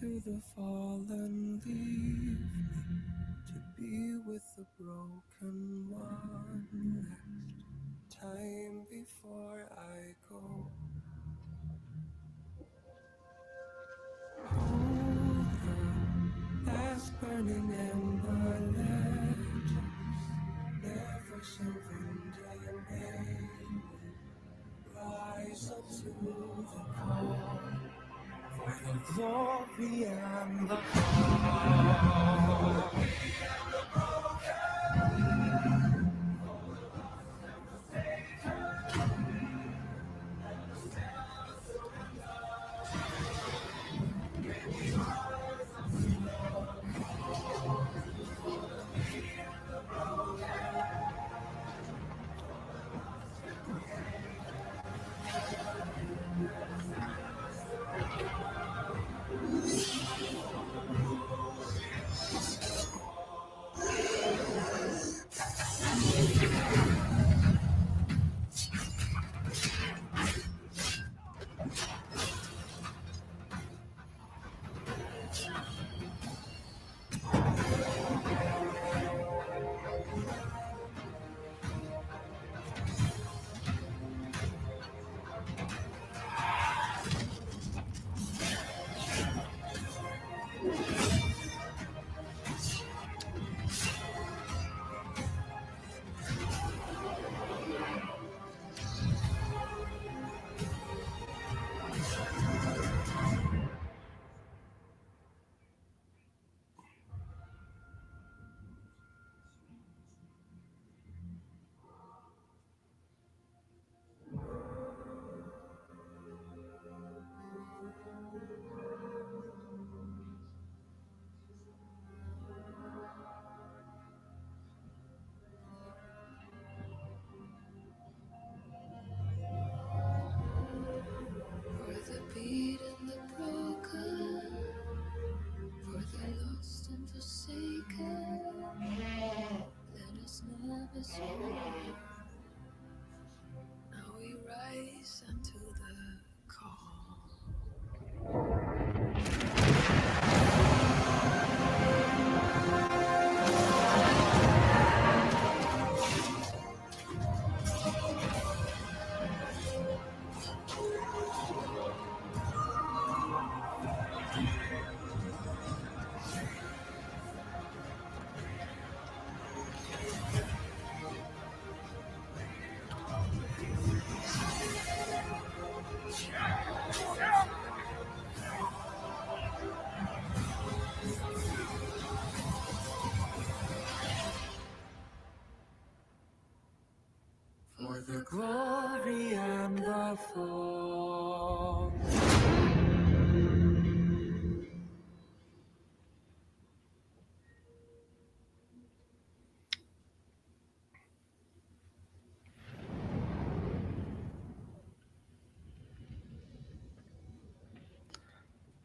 To the fallen leave to be with the broken one last time before I go. Hold the last burning ember legends, never surrender, rise up to the call for the glory and the power.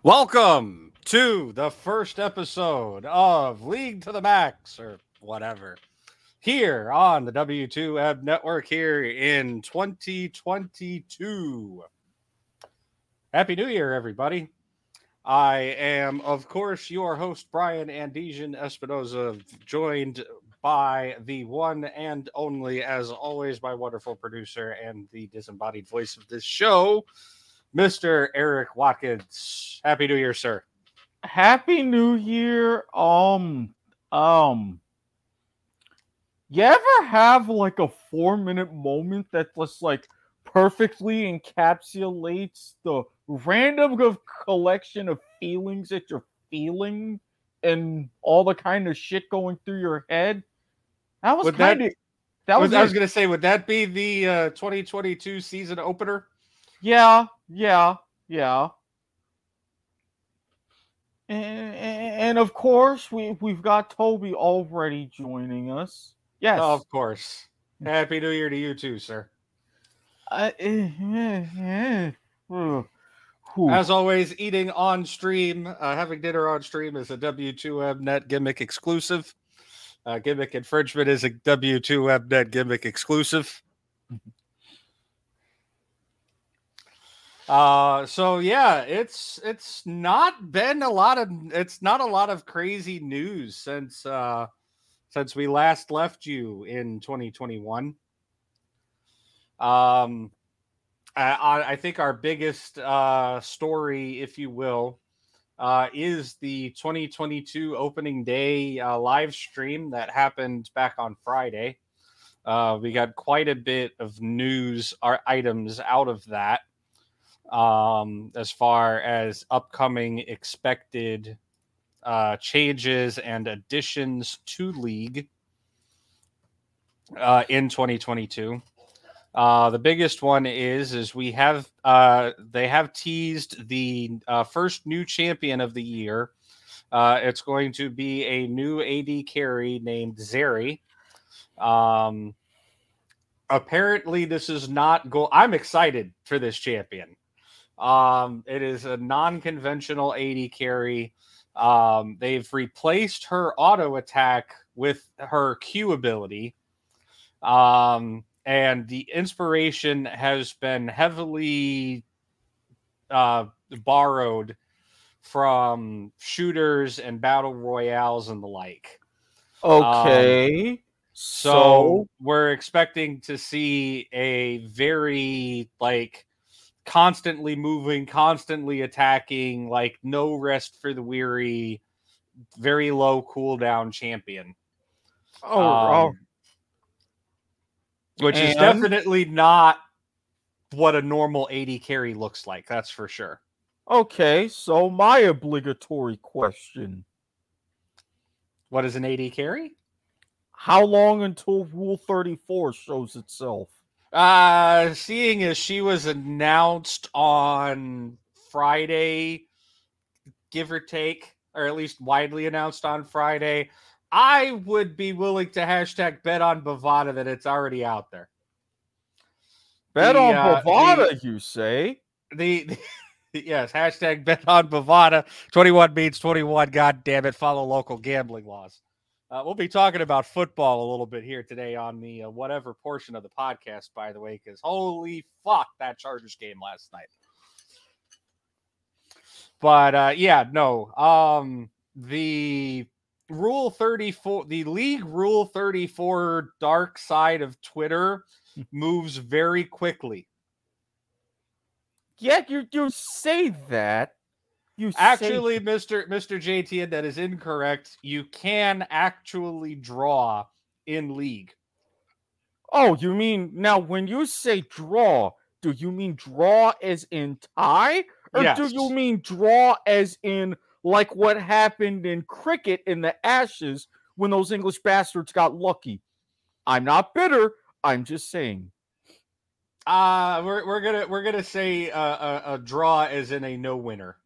Welcome to the first episode of League to the Max or whatever here on the W2M network here in 2022. Happy New Year, everybody. I am, of course, your host, Bryan Andesian Espinoza, joined by the one and only, as always, my wonderful producer and the disembodied voice of this show, Mr. Eric Watkins. Happy New Year, sir. Happy New Year. Um, um, you ever have like a four minute moment that just like perfectly encapsulates the random collection of feelings that you're feeling and all the kind of shit going through your head? That was kind of That was, Was- I was going to say, would that be the uh, 2022 season opener? Yeah, yeah, yeah. And, and of course, we we've got Toby already joining us. Yes. Oh, of course. Happy New Year to you too, sir. Uh, eh, eh, eh. As always, eating on stream, uh, having dinner on stream is a W2M Net gimmick exclusive. Uh, gimmick infringement is a W2M Net gimmick exclusive. Uh, so yeah, it's it's not been a lot of it's not a lot of crazy news since uh since we last left you in 2021. Um, I, I think our biggest uh, story, if you will, uh, is the 2022 opening day uh, live stream that happened back on Friday. Uh, we got quite a bit of news our items out of that um, as far as upcoming expected uh, changes and additions to League uh, in 2022. Uh, the biggest one is is we have uh, they have teased the uh, first new champion of the year. Uh, it's going to be a new AD carry named Zeri. Um, apparently, this is not go. I'm excited for this champion. Um, it is a non-conventional AD carry. Um, they've replaced her auto attack with her Q ability. Um, and the inspiration has been heavily uh, borrowed from shooters and battle royales and the like. okay. So, so we're expecting to see a very like constantly moving, constantly attacking, like no rest for the weary, very low cooldown champion. oh, oh, Um, which is definitely not what a normal AD carry looks like. That's for sure. okay. So my obligatory question: What is an AD carry? How long until Rule Thirty Four shows itself? Uh, seeing as she was announced on Friday, give or take, or at least widely announced on Friday, I would be willing to hashtag bet on Bovada that it's already out there. Bet The, on uh, Bovada, you say? The, the yes, hashtag bet on Bovada. 21 means 21. God damn it. Follow local gambling laws. Uh, we'll be talking about football a little bit here today on the uh, whatever portion of the podcast, by the way, because holy fuck, that Chargers game last night. But uh, yeah, no. Um, the rule 34, the league rule 34 dark side of Twitter moves very quickly. Yeah, you you say that. You say Actually, Mr. Mr. JT, that is incorrect. You can actually draw in league. Oh, you mean now when you say draw, do you mean draw as in tie? Or do you mean draw as in like what happened in cricket in the ashes when those English bastards got lucky? I'm not bitter. I'm just saying. Uh we're, we're gonna we're gonna say uh, a, a draw as in a no winner.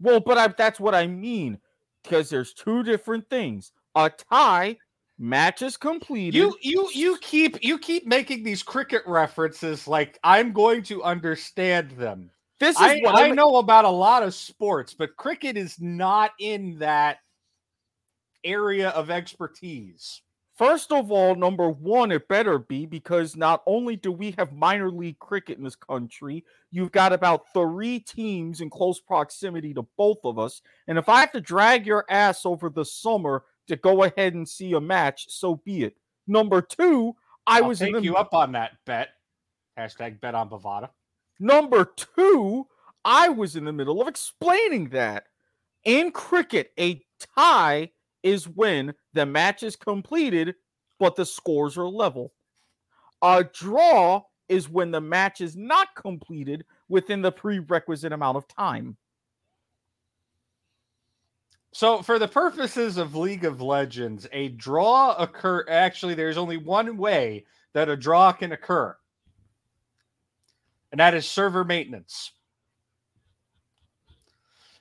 Well, but I, that's what I mean because there's two different things. A tie, match is completed. You you you keep you keep making these cricket references like I'm going to understand them. this is I, what I I'm- know about a lot of sports, but cricket is not in that area of expertise. First of all, number one, it better be because not only do we have minor league cricket in this country, you've got about three teams in close proximity to both of us. And if I have to drag your ass over the summer to go ahead and see a match, so be it. Number two, I I'll was take in the you up on that bet. Hashtag bet on Bovada. Number two, I was in the middle of explaining that. In cricket, a tie is when the match is completed, but the scores are level. A draw is when the match is not completed within the prerequisite amount of time. So, for the purposes of League of Legends, a draw occur. Actually, there's only one way that a draw can occur, and that is server maintenance.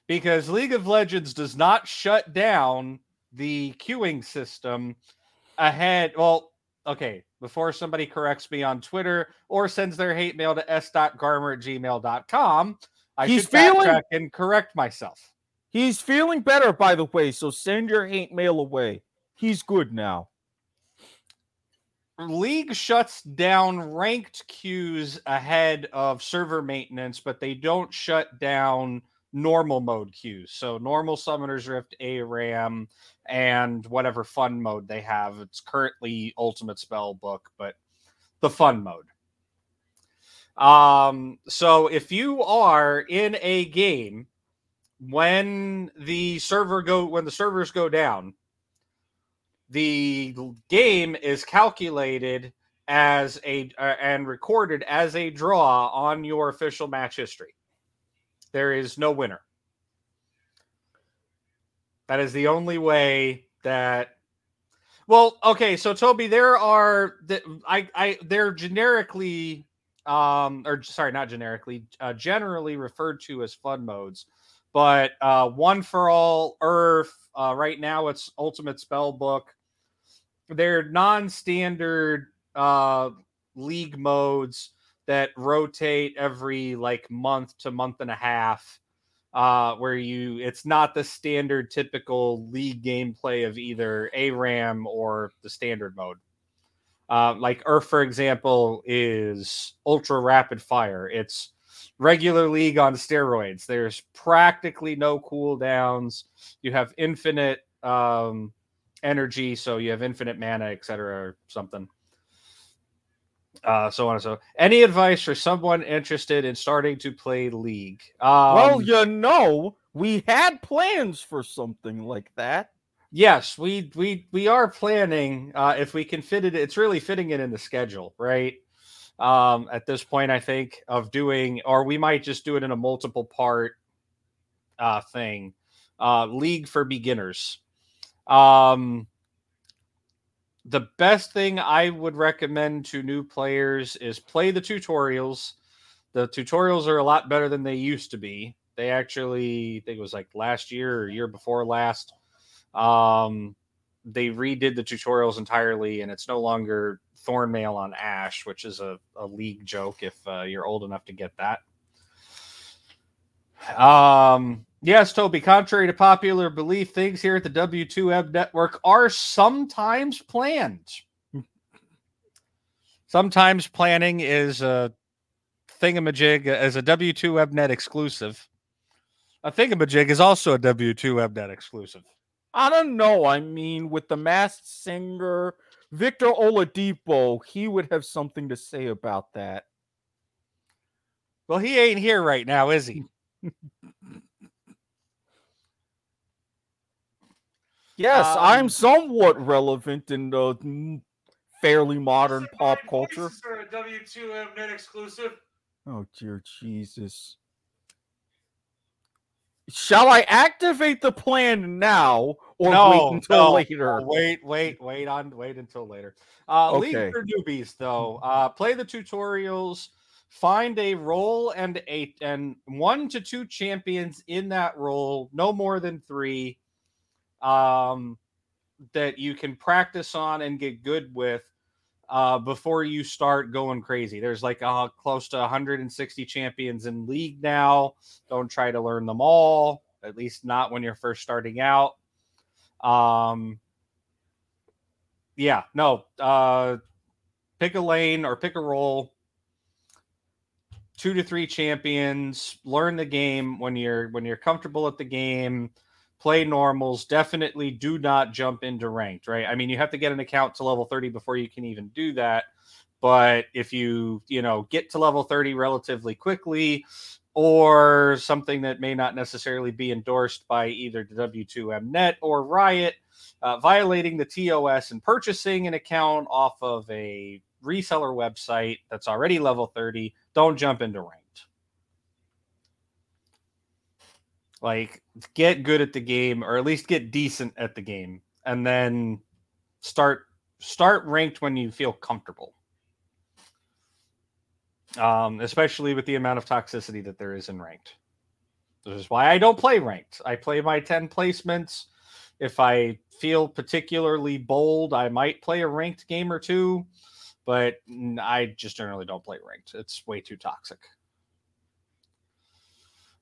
Because League of Legends does not shut down the queuing system ahead. Well, okay, before somebody corrects me on Twitter or sends their hate mail to s.garmer at gmail.com, I He's should feeling- backtrack and correct myself. He's feeling better, by the way, so send your hate mail away. He's good now. League shuts down ranked queues ahead of server maintenance, but they don't shut down normal mode queues. So normal Summoner's Rift, ARAM, and whatever fun mode they have. It's currently Ultimate Spell Book, but the fun mode. Um, so if you are in a game when the server go when the servers go down, the game is calculated as a uh, and recorded as a draw on your official match history. There is no winner. That is the only way that well, okay, so Toby, there are that I I they're generically um or sorry, not generically, uh, generally referred to as fun modes. But uh one for all URF, uh right now it's Ultimate Spell Book. They're non-standard uh league modes that rotate every like month to month and a half uh, where you it's not the standard typical league gameplay of either ARAM or the standard mode. Uh, like URF, for example, is ultra rapid fire. It's regular league on steroids. There's practically no cooldowns. You have infinite um, energy, so you have infinite mana, etc., or something uh, so on and so. Any advice for someone interested in starting to play League? Um, well, you know, we had plans for something like that. yes, we we we are planning. Uh, if we can fit it, it's really fitting it in the schedule, right? Um, at this point, I think of doing, or we might just do it in a multiple part uh, thing. Uh, League for beginners. Um, the best thing I would recommend to new players is play the tutorials. The tutorials are a lot better than they used to be. They actually, I think it was like last year or year before last. Um, they redid the tutorials entirely, and it's no longer Thornmail on Ashe, which is a, a league joke if uh, you're old enough to get that. Um, yes, Toby, contrary to popular belief, things here at the W2M network are sometimes planned. sometimes planning is a thingamajig as a W2M Net exclusive. A thingamajig is also a W2M Net exclusive. I don't know. I mean, with the masked singer Victor Oladipo, he would have something to say about that. Well, he ain't here right now, is he? Yes, Um, I'm somewhat relevant in the fairly modern pop culture. Are a W2M Net exclusive. Oh dear Jesus. Shall I activate the plan now or No, wait until no, later? Wait, wait, wait on, wait until later. Uh, Okay. League for newbies, though. Uh, play the tutorials. Find a role and eight and one to two champions in that role, no more than three, um, that you can practice on and get good with uh, before you start going crazy. There's like uh, close to 160 champions in league now. Don't try to learn them all, at least not when you're first starting out. Um, yeah, no, uh, pick a lane or pick a role. Two to three champions. Learn the game when you're when you're comfortable at the game. Play normals. Definitely do not jump into ranked. Right? I mean, you have to get an account to level thirty before you can even do that. But if you you know get to level thirty relatively quickly, or something that may not necessarily be endorsed by either the W2Mnet or Riot, uh, violating the TOS and purchasing an account off of a reseller website that's already level 30, don't jump into ranked. Like get good at the game or at least get decent at the game and then start start ranked when you feel comfortable. Um, especially with the amount of toxicity that there is in ranked. This is why I don't play ranked. I play my 10 placements. If I feel particularly bold, I might play a ranked game or two, but I just generally don't play ranked. It's way too toxic.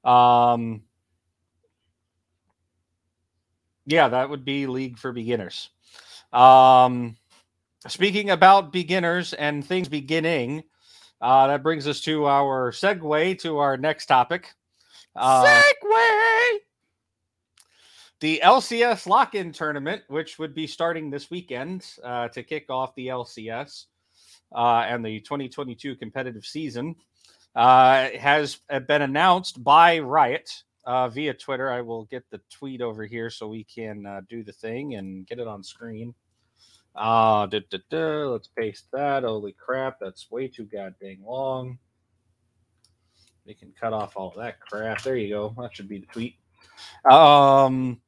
Um, yeah, that would be League for Beginners. Um, speaking about beginners and things beginning, uh, that brings us to our segue to our next topic. Uh, Segway. the LCS lock in tournament, which would be starting this weekend uh, to kick off the LCS uh, and the 2022 competitive season, uh, has uh, been announced by Riot uh, via Twitter. I will get the tweet over here so we can uh, do the thing and get it on screen. Uh, let's paste that. Holy crap, that's way too goddamn long. We can cut off all that crap. There you go. That should be the tweet. Um,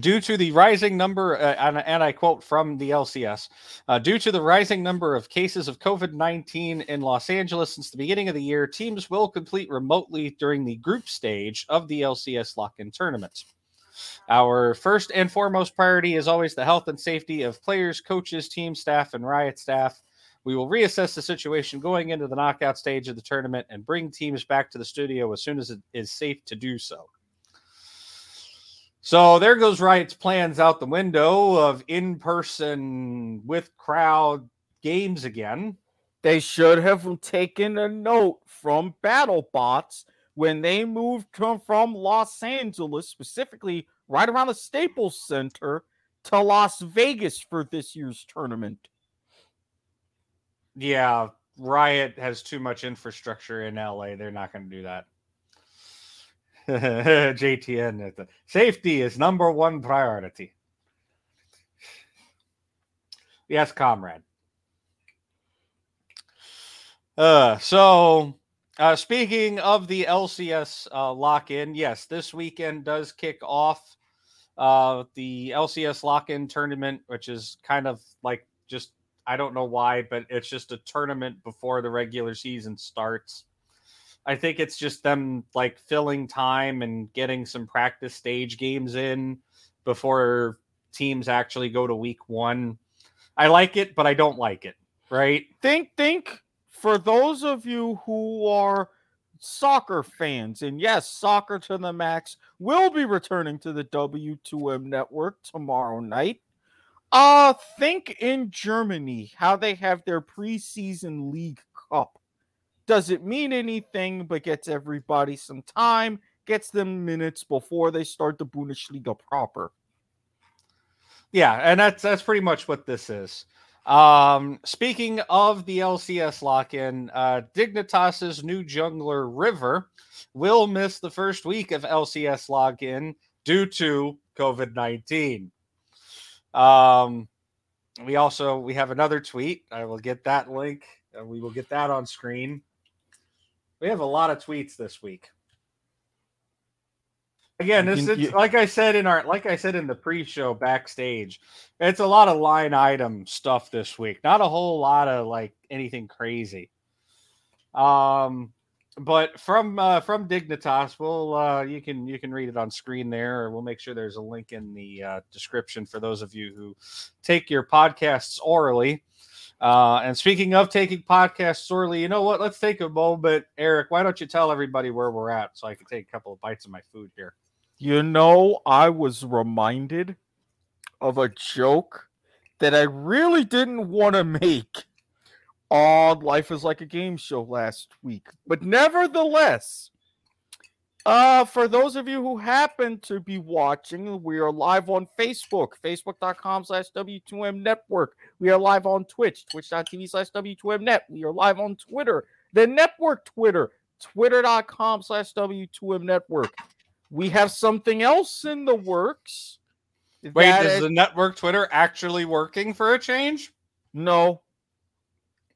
due to the rising number, uh, and, and I quote from the LCS, uh, due to the rising number of cases of COVID 19 in Los Angeles since the beginning of the year, teams will complete remotely during the group stage of the LCS lock in tournament. Our first and foremost priority is always the health and safety of players, coaches, team staff, and Riot staff. We will reassess the situation going into the knockout stage of the tournament and bring teams back to the studio as soon as it is safe to do so. So there goes Riot's plans out the window of in person with crowd games again. They should have taken a note from BattleBots when they moved from, from Los Angeles, specifically right around the Staples Center, to Las Vegas for this year's tournament. Yeah, Riot has too much infrastructure in LA. They're not going to do that. JTN, safety is number one priority. Yes, comrade. Uh, so uh, speaking of the LCS uh, lock in, yes, this weekend does kick off uh, the LCS lock in tournament, which is kind of like just, I don't know why, but it's just a tournament before the regular season starts. I think it's just them like filling time and getting some practice stage games in before teams actually go to week one. I like it, but I don't like it, right? Think, think for those of you who are soccer fans, and yes, Soccer to the Max will be returning to the W2M network tomorrow night. Uh, think in Germany how they have their preseason league cup. Does it mean anything but gets everybody some time, gets them minutes before they start the Bundesliga proper? Yeah, and that's that's pretty much what this is. Um, speaking of the LCS lock-in, uh, Dignitas's new jungler River will miss the first week of LCS lock-in due to COVID nineteen. Um, we also we have another tweet. I will get that link. And we will get that on screen. We have a lot of tweets this week. Again, this You- it's like I said in our like I said in the pre-show backstage. It's a lot of line item stuff this week. Not a whole lot of like anything crazy. Um but from uh from Dignitas, we'll uh you can you can read it on screen there or we'll make sure there's a link in the uh description for those of you who take your podcasts orally. Uh, and speaking of taking podcasts sorely, you know what? Let's take a moment. Eric, why don't you tell everybody where we're at so I can take a couple of bites of my food here? You know, I was reminded of a joke that I really didn't want to make on Life is Like a Game Show last week. But nevertheless, uh, for those of you who happen to be watching, we are live on Facebook, facebook.com slash W2M Network. We are live on Twitch, twitch.tv slash W2M Net. We are live on Twitter, the network Twitter, twitter.com slash W2M Network. We have something else in the works. Wait, is- the network Twitter actually working for a change? no.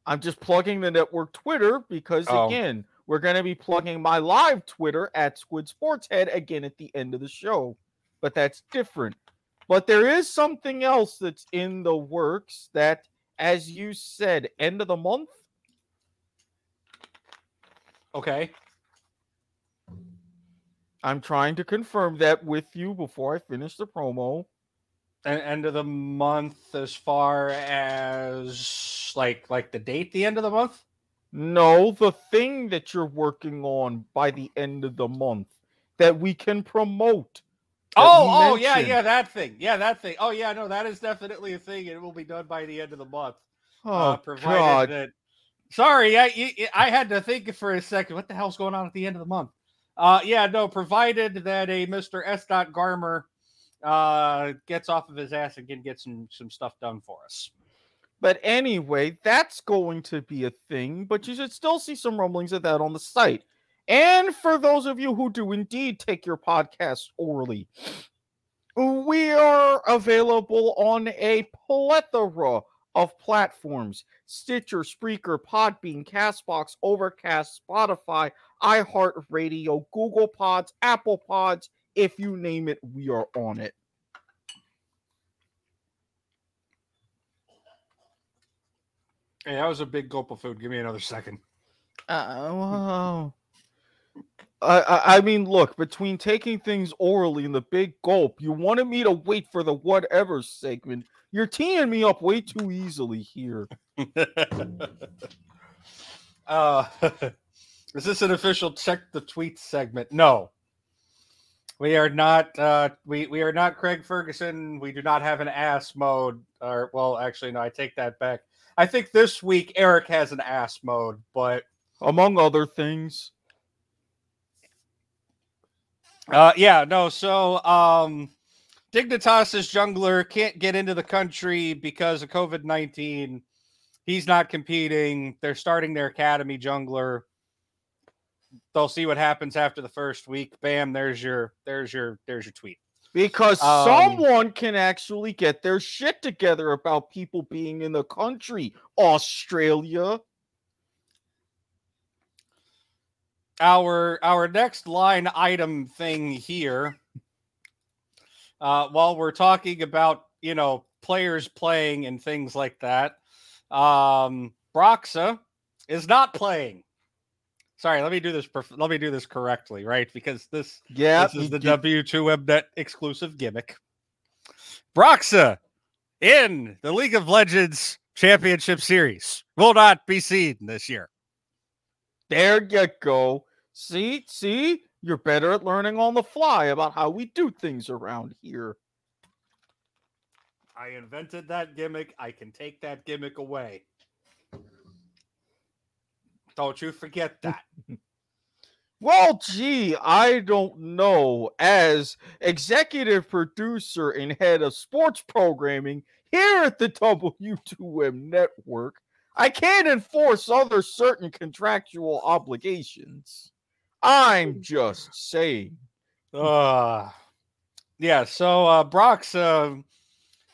I'm just plugging the network Twitter because Oh. again, We're going to be plugging my live Twitter at Squid Sports Head again at the end of the show, but that's different. But there is something else that's in the works that, as you said, end of the month. Okay. I'm trying to confirm that with you before I finish the promo. And end of the month as far as like like the date the end of the month? No, the thing that you're working on by the end of the month that we can promote. Oh, oh yeah, yeah, that thing. Yeah, that thing. Oh yeah, no, that is definitely a thing. and It will be done by the end of the month. Oh, uh, provided God. that. Sorry, I I had to think for a second. What the hell's going on at the end of the month? Uh, yeah, no. Provided that a Mister S. Dot Garmer uh gets off of his ass and can get some some stuff done for us. But anyway, that's going to be a thing, but you should still see some rumblings of that on the site. And for those of you who do indeed take your podcast orally, we are available on a plethora of platforms Stitcher, Spreaker, Podbean, Castbox, Overcast, Spotify, iHeartRadio, Google Pods, Apple Pods. If you name it, we are on it. Hey, that was a big gulp of food. Give me another second. Uh, wow. I, I I mean, look, between taking things orally and the big gulp, you wanted me to wait for the whatever segment. You're teeing me up way too easily here. uh, is this an official check the tweets segment? No. We are not. Uh, we we are not Craig Ferguson. We do not have an ass mode. Or well, actually, no. I take that back. I think this week Eric has an ass mode, but Among other things. Uh, yeah, no. So, um, Dignitas's jungler can't get into the country because of COVID nineteen. He's not competing. They're starting their academy jungler. They'll see what happens after the first week. Bam! There's your there's your there's your tweet. Because Um, someone can actually get their shit together about people being in the country. Australia. Our our next line item thing here. Uh, while we're talking about you know players playing and things like that, um, Broxah is not playing. Sorry, let me do this. perf- Let me do this correctly, right? Because this Yeah. this is the W2M Net exclusive gimmick. Broxah in the League of Legends Championship Series will not be seen this year. There you go. See, see, you're better at learning on the fly about how we do things around here. I invented that gimmick. I can take that gimmick away. Don't you forget that. Well, gee, I don't know. As executive producer and head of sports programming here at the W2M network, I can't enforce other certain contractual obligations. I'm just saying. Uh, yeah, so uh, Brock's uh,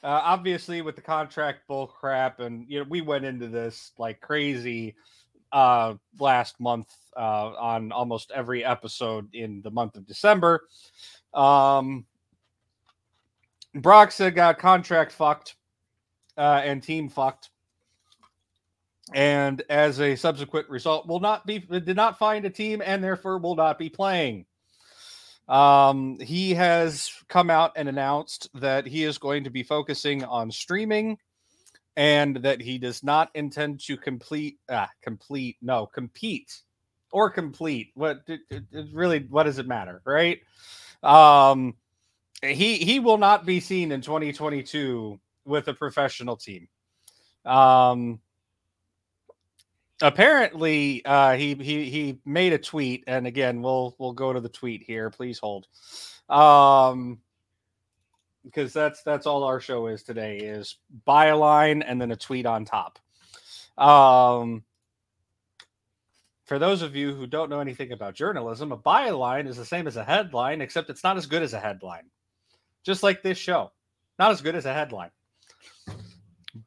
uh, obviously with the contract bull crap, and you know we went into this like crazy uh, last month uh, on almost every episode in the month of December. Um, uh, got contract fucked uh, and team fucked. And as a subsequent result, will not be did not find a team and therefore will not be playing. Um, he has come out and announced that he is going to be focusing on streaming and that he does not intend to complete ah complete no compete or complete. What it, it- it really what does it matter right? Um he he will not be seen in 2022 with a professional team. Um apparently uh he he he made a tweet and again we'll we'll go to the tweet here. Please hold. Um because that's that's all our show is today is buy a line and then a tweet on top. Um for those of you who don't know anything about journalism a byline is the same as a headline except it's not as good as a headline. Just like this show not as good as a headline.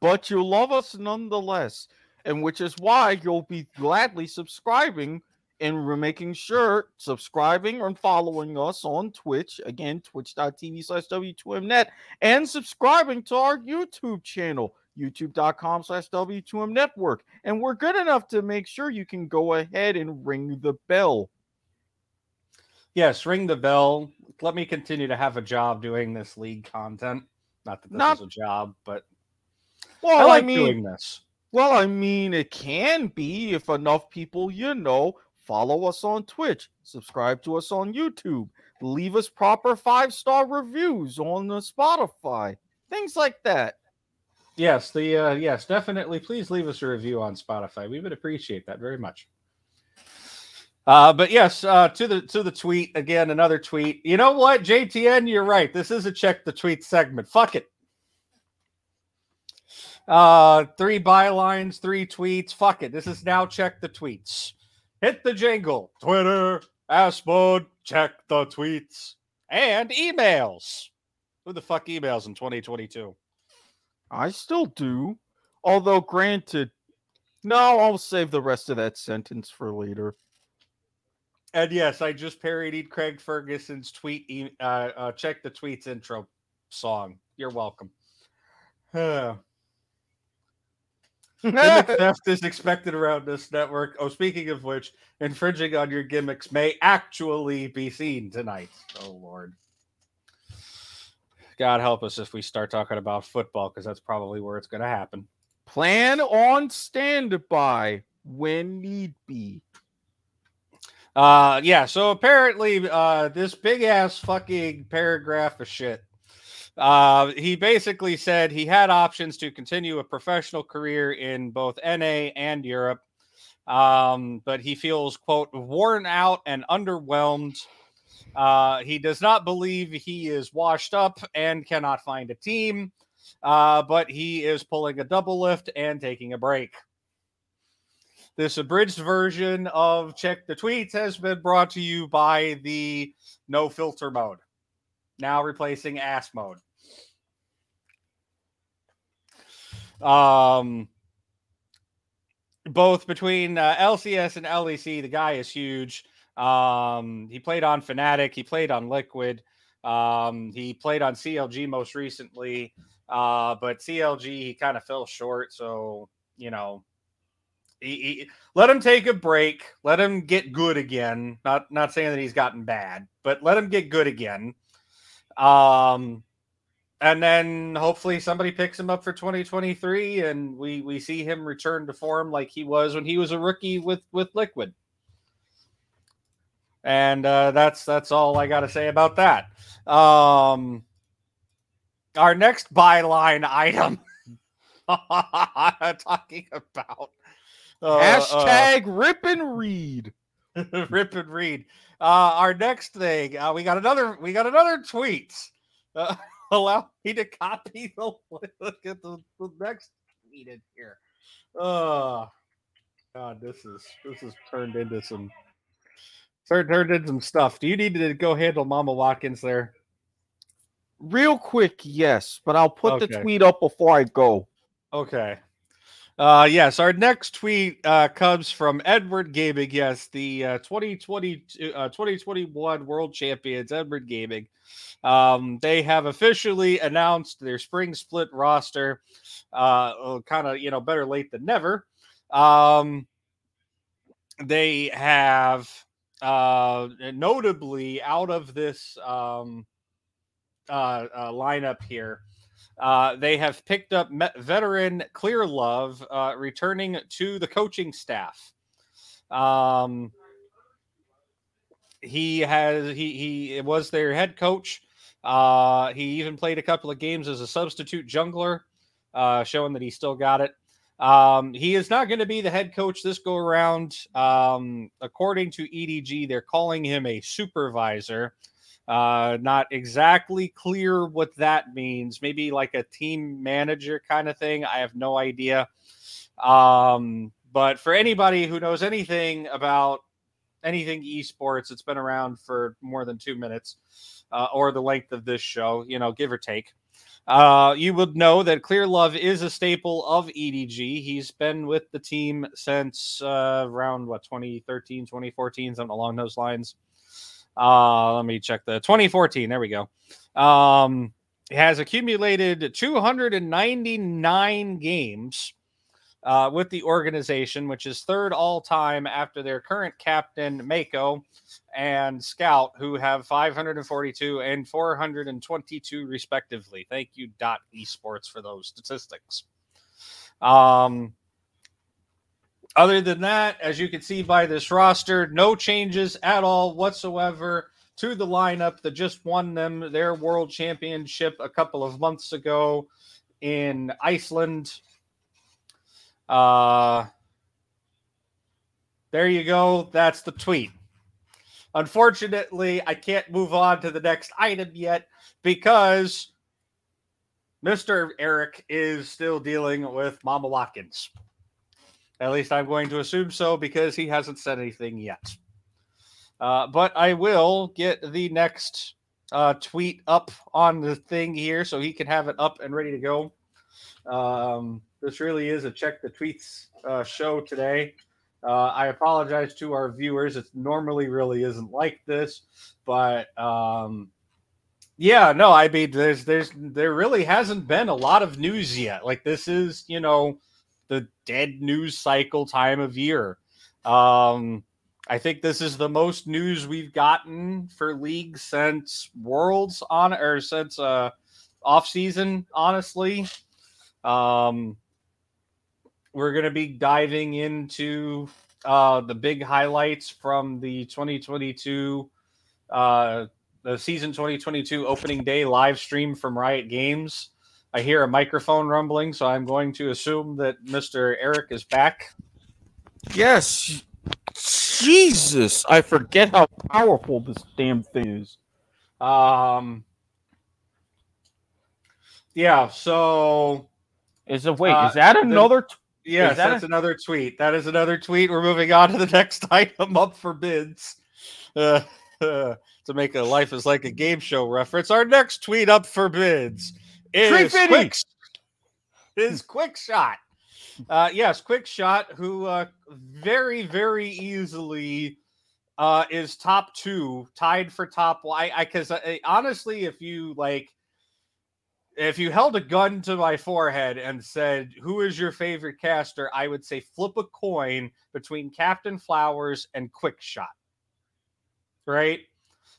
But you love us nonetheless, and which is why you'll be gladly subscribing and we're making sure subscribing and following us on Twitch again, twitch.tv slash W2Mnet, and subscribing to our YouTube channel, youtube.com slash W2M Network. And we're good enough to make sure you can go ahead and ring the bell. Yes, ring the bell. Let me continue to have a job doing this league content. Not that this Not- is a job, but Well, I like mean, doing this. Well, I mean, it can be if enough people you know follow us on Twitch, subscribe to us on YouTube, leave us proper five star reviews on the Spotify, things like that. Yes, the uh, yes, definitely. Please leave us a review on Spotify. We would appreciate that very much. Uh, but yes, uh, to the to the tweet again. Another tweet. You know what, JTN? You're right. This is a check the tweet segment. Fuck it. Uh, three bylines, three tweets. Fuck it. This is now check the tweets. Hit the jingle. Twitter, ask mode, check the tweets, and emails. Who the fuck emails in 2022? I still do. Although, granted, no, I'll save the rest of that sentence for later. And yes, I just parodied Craig Ferguson's tweet. Uh, uh, check the tweets intro song. You're welcome. Gimmick theft is expected around this network. Oh, speaking of which, infringing on your gimmicks may actually be seen tonight. Oh Lord. God help us if we start talking about football, because that's probably where it's going to happen. Plan on standby when need be. Uh, yeah. So apparently, uh, this big ass fucking paragraph of shit. Uh, he basically said he had options to continue a professional career in both NA and Europe, um, but he feels quote worn out and underwhelmed. Uh, he does not believe he is washed up and cannot find a team, uh, but he is pulling a Doublelift and taking a break. This abridged version of Check the Tweets has been brought to you by the no filter mode, now replacing ass mode. Um, both between uh, LCS and LEC, the guy is huge. Um, he played on Fnatic, he played on Liquid, um, he played on CLG most recently, uh, but CLG he kind of fell short. So you know, he, he, let him take a break, let him get good again. Not not saying that he's gotten bad, but let him get good again. Um, and then hopefully somebody picks him up for 2023 and we we see him return to form like he was when he was a rookie with with liquid and uh, that's that's all i got to say about that um our next byline item talking about uh, uh, Hashtag rip and read. rip and read. Uh, our next thing, uh, we got another, we got another tweet. Allow me to copy the look at the, the next tweet in here. Oh, God, this is this is turned into some turned turned into some stuff. Do you need to go handle Mama Watkins there? Real quick, yes, but I'll put the tweet up before I go. Okay. Uh, yes, our next tweet uh, comes from Edward Gaming. Yes, the uh, 2020, uh, 2021 World Champions, Edward Gaming. Um, they have officially announced their spring split roster. Uh, kind of, you know, better late than never. Um, they have uh, notably out of this um, uh, uh, lineup here. Uh, they have picked up veteran Clearlove, uh, returning to the coaching staff. Um, he has he he was their head coach. Uh, he even played a couple of games as a substitute jungler, uh, showing that he still got it. Um, he is not going to be the head coach this go around. Um, according to EDG, they're calling him a supervisor. Uh, not exactly clear what that means. Maybe like a team manager kind of thing. I have no idea. Um, but for anybody who knows anything about anything esports, it's been around for more than two minutes uh, or the length of this show, you know, give or take. Uh, you would know that Clearlove is a staple of EDG. He's been with the team since uh, around what 2013, 2014, something along those lines. Uh, let me check the 2014. There we go. Um, has accumulated 299 games uh, with the organization, which is third all time after their current captain, Meiko, and Scout, who have 542 and 422 respectively. Thank you, Dot Esports, for those statistics. Um, other than that, as you can see by this roster, no changes at all whatsoever to the lineup that just won them their world championship a couple of months ago in Iceland. Uh, there you go. That's the tweet. Unfortunately, I can't move on to the next item yet because Mr. Eric is still dealing with Mama Watkins. At least I'm going to assume so because he hasn't said anything yet. Uh, but I will get the next uh, tweet up on the thing here so he can have it up and ready to go. Um, this really is a check the tweets uh, show today. Uh, I apologize to our viewers. It normally really isn't like this, but um, yeah, no, I mean, there's, there's, there really hasn't been a lot of news yet. Like this is, you know, the dead news cycle time of year. Um, I think this is the most news we've gotten for league since Worlds on or since uh off season, honestly. Um we're gonna be diving into uh the big highlights from the 2022 uh the season 2022 opening day live stream from Riot Games. I hear a microphone rumbling, so I'm going to assume that Mr. Eric is back. Yes. Jesus, I forget how powerful this damn thing is. Um Yeah, so Is it wait, Uh, is that the- another t- yes, that that's another tweet. That is another tweet. We're moving on to the next item up for bids. Uh, to make a life is like a game show reference, our next tweet up for bids is 350. quick, is quick shot. Uh, yes, quick shot, who uh, very, very easily uh, is top two, tied for top. I, because I, honestly, if you like, if you held a gun to my forehead and said, "Who is your favorite caster?" I would say flip a coin between Captain Flowers and Quick Shot. Right?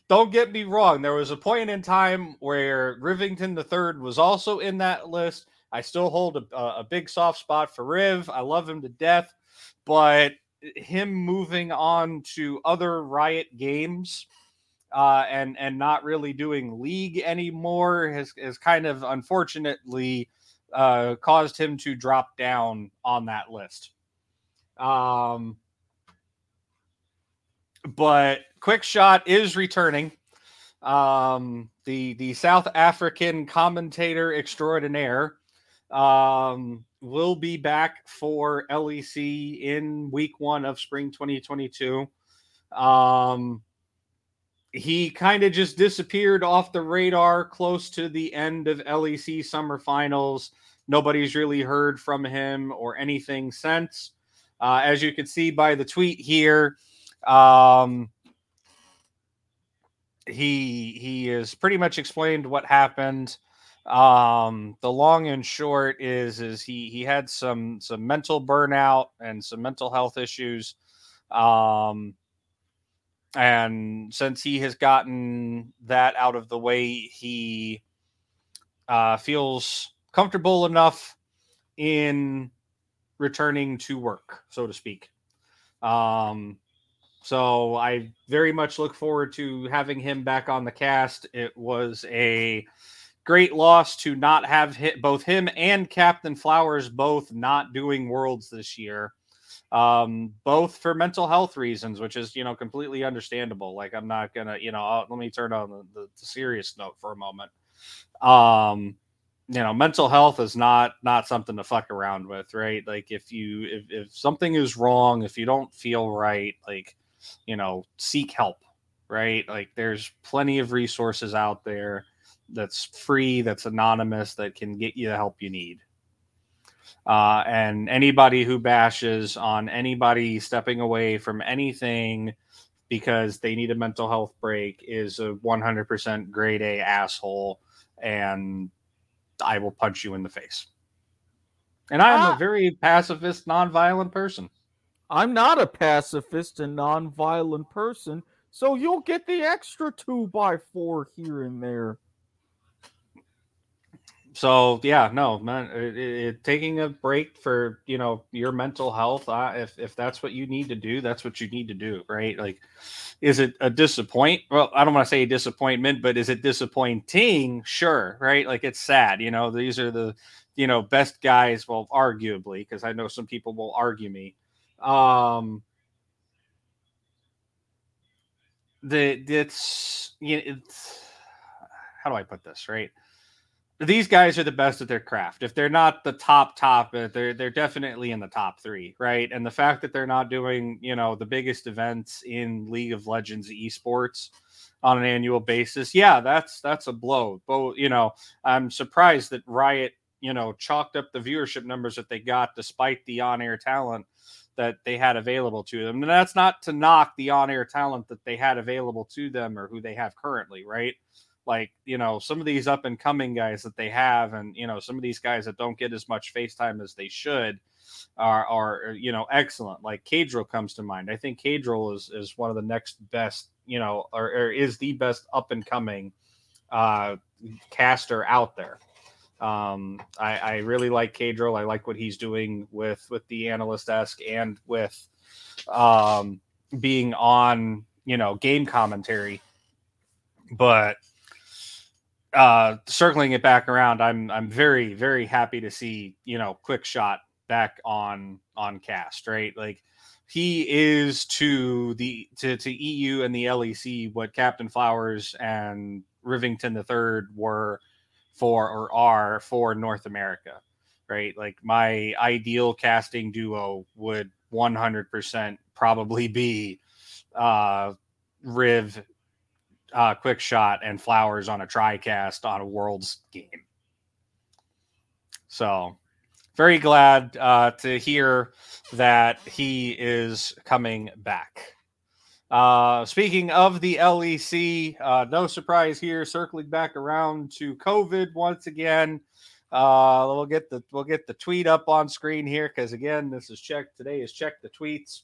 Don't get me wrong. There was a point in time where Rivington the Third was also in that list. I still hold a, a big soft spot for Riv. I love him to death, but him moving on to other Riot games uh, and and not really doing League anymore has has kind of unfortunately uh, caused him to drop down on that list. Um, but Quick Shot is returning. Um, the the South African commentator extraordinaire um, will be back for LEC in week one of spring 2022. Um, he kind of just disappeared off the radar close to the end of LEC summer finals. Nobody's really heard from him or anything since. Uh, as you can see by the tweet here, um, he he has pretty much explained what happened. Um, the long and short is is he he had some some mental burnout and some mental health issues. Um, and since he has gotten that out of the way, he uh, feels comfortable enough in returning to work, so to speak. Um, so I very much look forward to having him back on the cast. It was a great loss to not have hit both him and Captain Flowers both not doing worlds this year. Um, both for mental health reasons, which is you know completely understandable. Like I'm not gonna, you know, I'll, let me turn on the, the, the serious note for a moment. Um, you know, mental health is not not something to fuck around with, right? Like if you if, if something is wrong, if you don't feel right, like you know, seek help, right? Like there's plenty of resources out there that's free, that's anonymous, that can get you the help you need. Uh, and anybody who bashes on anybody stepping away from anything because they need a mental health break is a 100% grade A asshole, and I will punch you in the face. And I am Ah. a very pacifist, nonviolent person. I'm not a pacifist and non-violent person, so you'll get the extra two by four here and there. So yeah, no, man, it, it, taking a break for you know your mental health. Uh, if if that's what you need to do, that's what you need to do, right? Like, is it a disappoint? Well, I don't want to say disappointment, but is it disappointing? Sure, right? Like it's sad. You know, these are the you know best guys. Well, arguably, because I know some people will argue me. Um, the it's you know, it's how do I put this right? these guys are the best at their craft. If they're not the top top, uh, they're they're definitely in the top three, right? And the fact that they're not doing, you know, the biggest events in League of Legends esports on an annual basis, yeah, that's that's a blow. But you know, I'm surprised that Riot, you know, chalked up the viewership numbers that they got despite the on-air talent that they had available to them. And that's not to knock the on-air talent that they had available to them or who they have currently, right? like you know some of these up and coming guys that they have and you know some of these guys that don't get as much face time as they should are are you know excellent like Caedrel comes to mind i think Caedrel is is one of the next best you know or, or is the best up and coming uh caster out there um i i really like Caedrel. i like what he's doing with with the analyst desk and with um being on you know game commentary but uh circling it back around i'm i'm very very happy to see you know quick shot back on on cast right like he is to the to, to eu and the lec what captain flowers and rivington the third were for or are for north america right like my ideal casting duo would 100% probably be uh riv uh, quick shot and flowers on a tricast on a world's game. So, very glad uh, to hear that he is coming back. Uh, speaking of the LEC, uh, no surprise here. Circling back around to COVID once again. Uh, we'll get the we'll get the tweet up on screen here because again, this is check today is check the tweets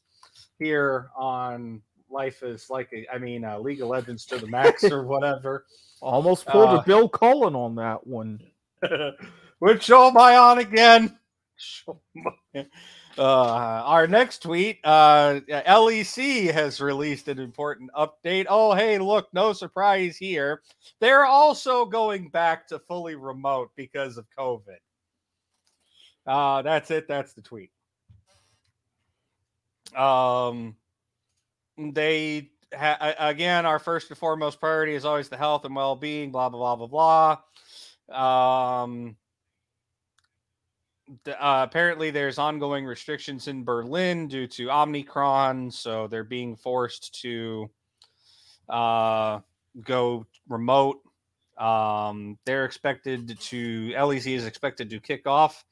here on life is like a, I mean, uh, League of Legends to the max or whatever. Almost pulled Uh, a Bill Cullen on that one. Which show am I on again? Uh, our next tweet, uh, LEC has released an important update. Oh, hey, look, no surprise here. They're also going back to fully remote because of COVID. Uh, that's it. That's the tweet. Um, they ha- again, our first and foremost priority is always the health and well-being. Blah blah blah blah blah. Um, uh, apparently, there's ongoing restrictions in Berlin due to Omicron, so they're being forced to uh, go remote. Um, they're expected to LEC is expected to kick off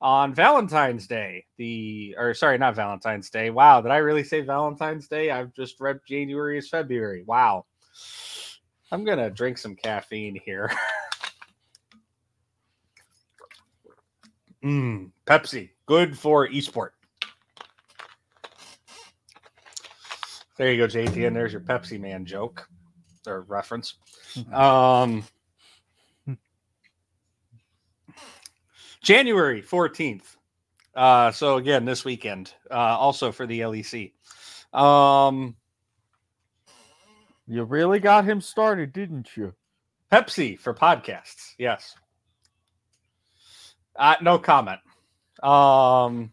on Valentine's Day. The or sorry, not Valentine's Day. Wow, did I really say Valentine's Day? I've just read January is February. Wow. I'm gonna drink some caffeine here. mm, Pepsi, good for esport. There you go, JT, and there's your Pepsi Man joke or reference. Um, January 14th. Uh, so again, this weekend, uh, also for the LEC. Um, You really got him started, didn't you? Pepsi for podcasts. Yes. Uh, no comment. Um,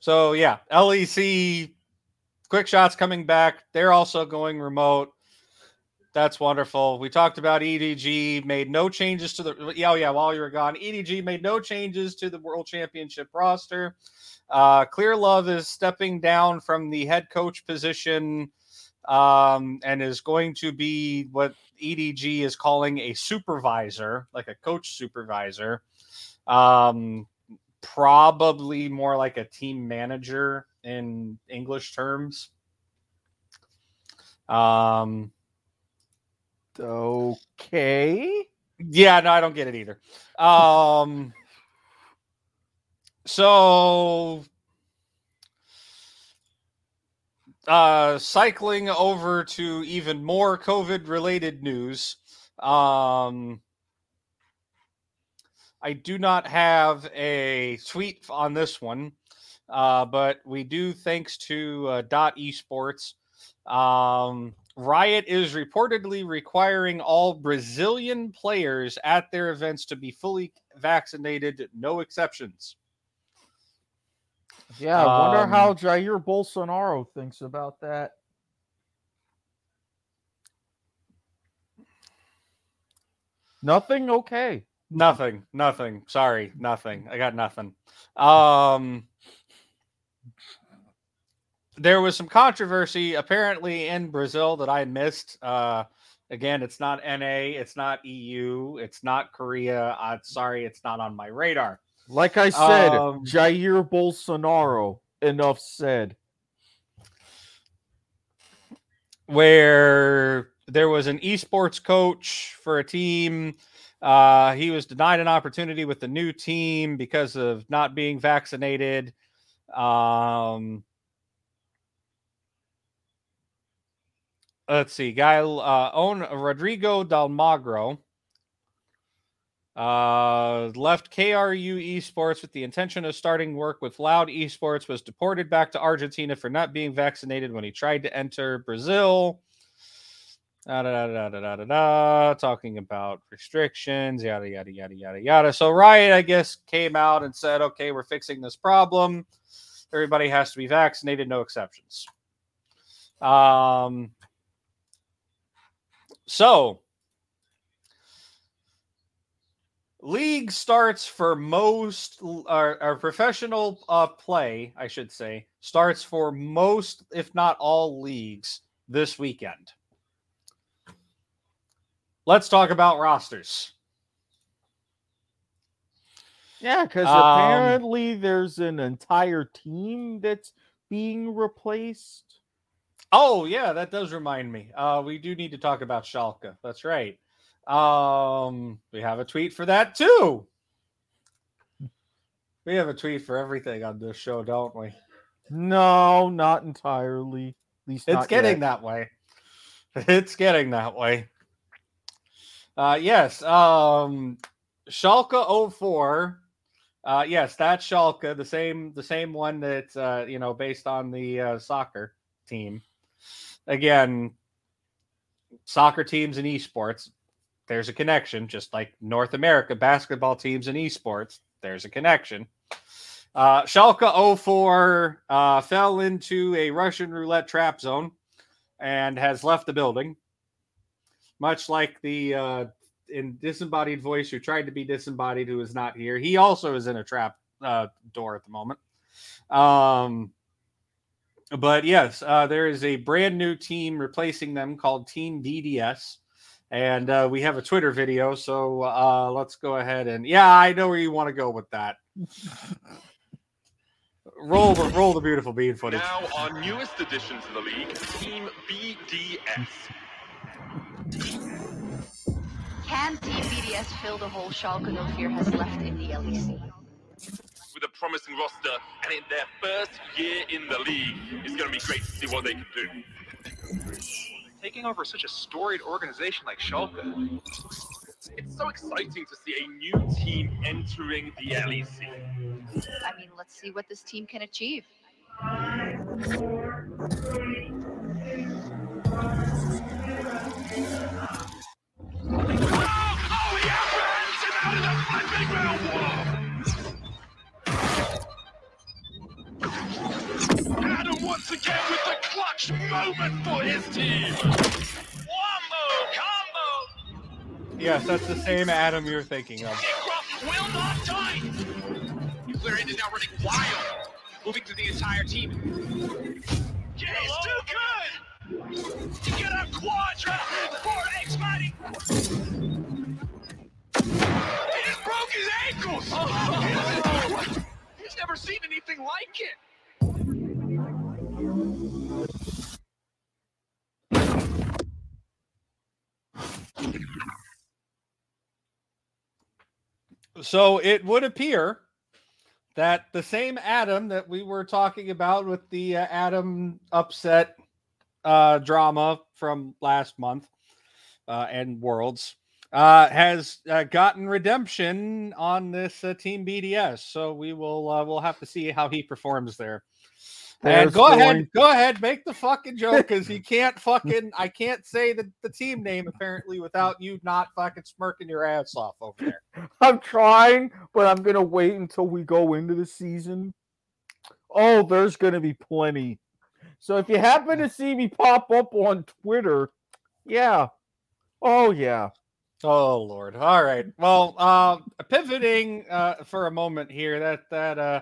so yeah, LEC quick shots coming back. They're also going remote. That's wonderful. We talked about EDG, made no changes to the. Oh yeah, while you were gone, EDG made no changes to the World Championship roster. Uh, Clearlove is stepping down from the head coach position um, and is going to be what EDG is calling a supervisor, like a coach supervisor. Um, probably more like a team manager in English terms. Um, Okay. yeah, no, I don't get it either. Um, so, uh, cycling over to even more COVID related news. Um, I do not have a tweet on this one, uh, but we do thanks to uh, Dot Esports. Um, Riot is reportedly requiring all Brazilian players at their events to be fully vaccinated, no exceptions. Yeah, I wonder Um, how Jair Bolsonaro thinks about that. Nothing. Okay. Nothing, nothing. Sorry, nothing. I got nothing. Um, there was some controversy apparently in Brazil that I missed. Uh, again, it's not NA, it's not EU, it's not Korea. I'm sorry, it's not on my radar. Like I said, Um, Jair Bolsonaro. Enough said. where there was an esports coach for a team. Uh, he was denied an opportunity with the new team because of not being vaccinated. Um, let's see, guy uh, own Rodrigo Dalmagro uh, left KRU Esports with the intention of starting work with Loud Esports. Was deported back to Argentina for not being vaccinated when he tried to enter Brazil. Da, da, da, da, da, da, da, talking about restrictions, yada yada yada yada yada. So Riot, I guess, came out and said, "Okay, we're fixing this problem. Everybody has to be vaccinated, no exceptions." Um. So league starts for most or, or professional uh, play i should say starts for most if not all leagues this weekend let's talk about rosters Yeah, because Um, apparently there's an entire team that's being replaced. oh yeah that does remind me uh, we do need to talk about Schalke. that's right um, we have a tweet for that too we have a tweet for everything on this show don't we No, not entirely. At least It's getting yet. that way. It's getting that way. Uh yes, um Schalke 04. Uh yes, that's Schalke, the same the same one that's uh you know based on the uh, soccer team. Again, soccer teams and esports, there's a connection just like North America basketball teams and esports, there's a connection. Uh, Schalke 04 uh, fell into a Russian roulette trap zone and has left the building. Much like the uh, in disembodied voice who tried to be disembodied, who is not here. He also is in a trap uh, door at the moment. Um, but yes, uh, there is a brand new team replacing them called Team BDS. And uh, we have a Twitter video. So uh, let's go ahead and, yeah, I know where you want to go with that. roll the roll the beautiful bean footage. Now, our newest addition to the league, Team BDS. Can Team BDS fill the hole Schalke 04 has left in the LEC? With a promising roster and in their first year in the league, it's going to be great to see what they can do. taking over such a storied organization like Schalke. It's so exciting to see a new team entering the LEC. I mean, let's see what this team can achieve. Oh, Adam once again with the clutch moment for his team. Wombo combo! Yes, that's the same Adam you're thinking of. Will not die! Nuclearint is now running wild, moving through the entire team. Yeah, he's too good! Get a quadra for xMatty. He just broke his ankles. He's never seen anything like it. So it would appear that the same Adam that we were talking about with the uh, Adam upset uh, drama from last month uh, and Worlds uh, has uh, gotten redemption on this uh, Team BDS. So we will uh, we'll have to see how he performs there. And go going- ahead, go ahead, make the fucking joke because you can't fucking I can't say the, the team name apparently without you not fucking smirking your ass off over there. I'm trying, but I'm gonna wait until we go into the season. Oh, there's gonna be plenty. So if you happen to see me pop up on Twitter, yeah. Oh yeah. Oh Lord. All right. Well, uh, pivoting uh, for a moment here. That that uh,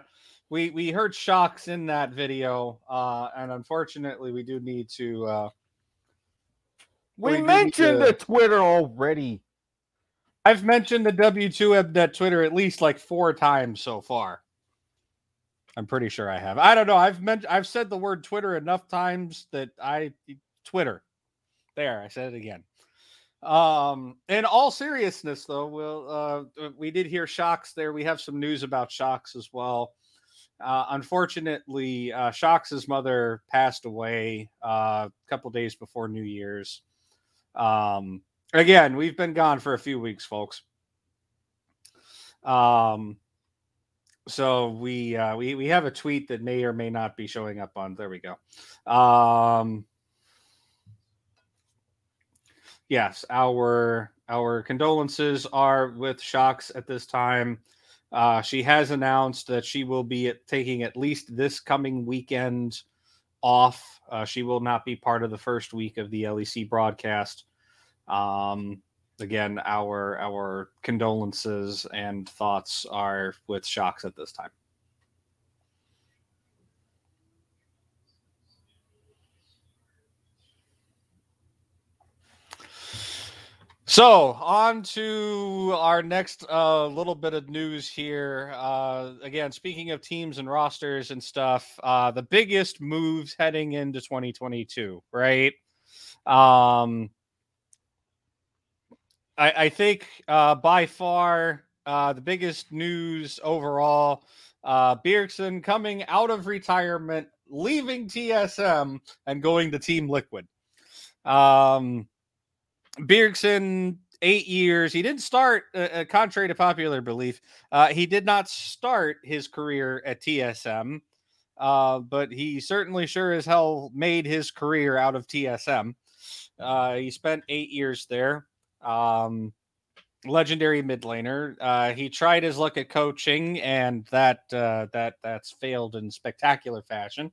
we we heard Sjokz in that video, uh, and unfortunately, we do need to. Uh, We, We mentioned to- the Twitter already. I've mentioned the W2M Net Twitter at least like four times so far. I'm pretty sure I have. I don't know. I've meant I've said the word Twitter enough times that I Twitter. There, I said it again. Um, in all seriousness, though, we'll uh, we did hear Sjokz there. We have some news about Sjokz as well. Uh, unfortunately, uh, Sjokz' mother passed away uh, a couple days before New Year's. Um, again, we've been gone for a few weeks, folks. Um, so we uh, we we have a tweet that may or may not be showing up on. There we go. Um, yes, our our condolences are with Sjokz at this time. Uh, she has announced that she will be taking at least this coming weekend off. Uh, she will not be part of the first week of the LEC broadcast. Um, again, our our condolences and thoughts are with Sjokz at this time. So on to our next uh, little bit of news here. Uh, again, speaking of teams and rosters and stuff, uh, the biggest moves heading into 2022, right? Um, I, I think uh, by far uh, the biggest news overall, uh, Bjergsen coming out of retirement, leaving TSM and going to Team Liquid. Um, Bjergsen, eight years. He didn't start, uh, uh, contrary to popular belief, uh, he did not start his career at TSM, uh, but he certainly sure as hell made his career out of TSM. Uh, he spent eight years there. Um, legendary mid laner. Uh, he tried his luck at coaching, and that that that's failed in spectacular fashion.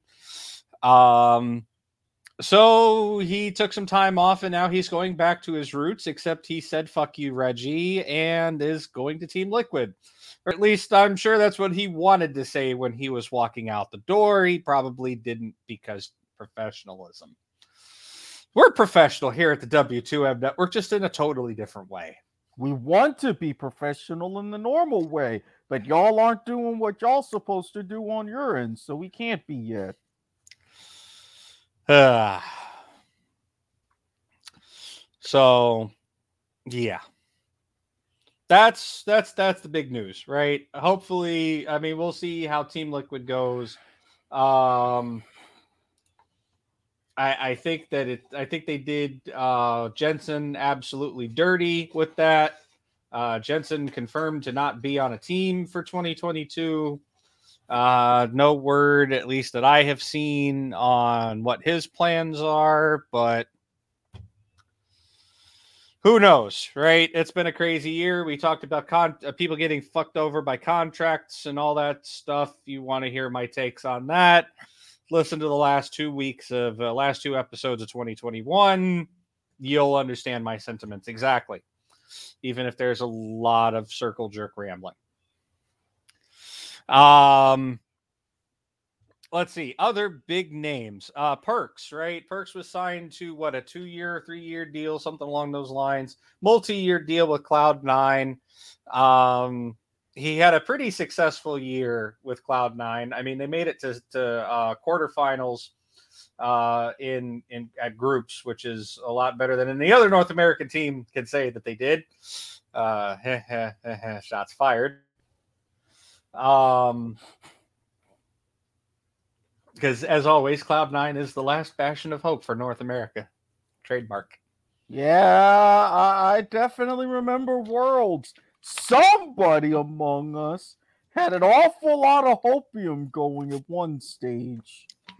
Um, so he took some time off, and now he's going back to his roots. Except he said "fuck you, Reggie," and is going to Team Liquid. Or at least I'm sure that's what he wanted to say when he was walking out the door. He probably didn't because professionalism. We're professional here at the W2M network, just in a totally different way. We want to be professional in the normal way, but y'all aren't doing what y'all supposed to do on your end, so we can't be yet. So yeah. That's that's that's the big news, right? Hopefully, I mean, we'll see how Team Liquid goes. Um I, I think that it I think they did uh Jensen absolutely dirty with that. Uh Jensen confirmed to not be on a team for 2022. Uh, no word, at least that I have seen, on what his plans are, but who knows, right? It's been a crazy year. We talked about con- uh, people getting fucked over by contracts and all that stuff. You want to hear my takes on that? Listen to the last two weeks of uh, last two episodes of 2021. You'll understand my sentiments exactly, even if there's a lot of circle jerk rambling. Um, let's see other big names uh Perkz right? Perkz was signed to what a two year three year deal something along those lines. Multi-year deal with cloud nine. Um he had a pretty successful year with cloud nine. I mean they made it to, to uh quarterfinals uh in in at groups which is a lot better than any other north american team can say that they did. Uh shots fired um because as always, Cloud Nine is the last bastion of hope for North America. Trademark. Yeah, I, I definitely remember Worlds. Somebody among us had an awful lot of hopium going at one stage.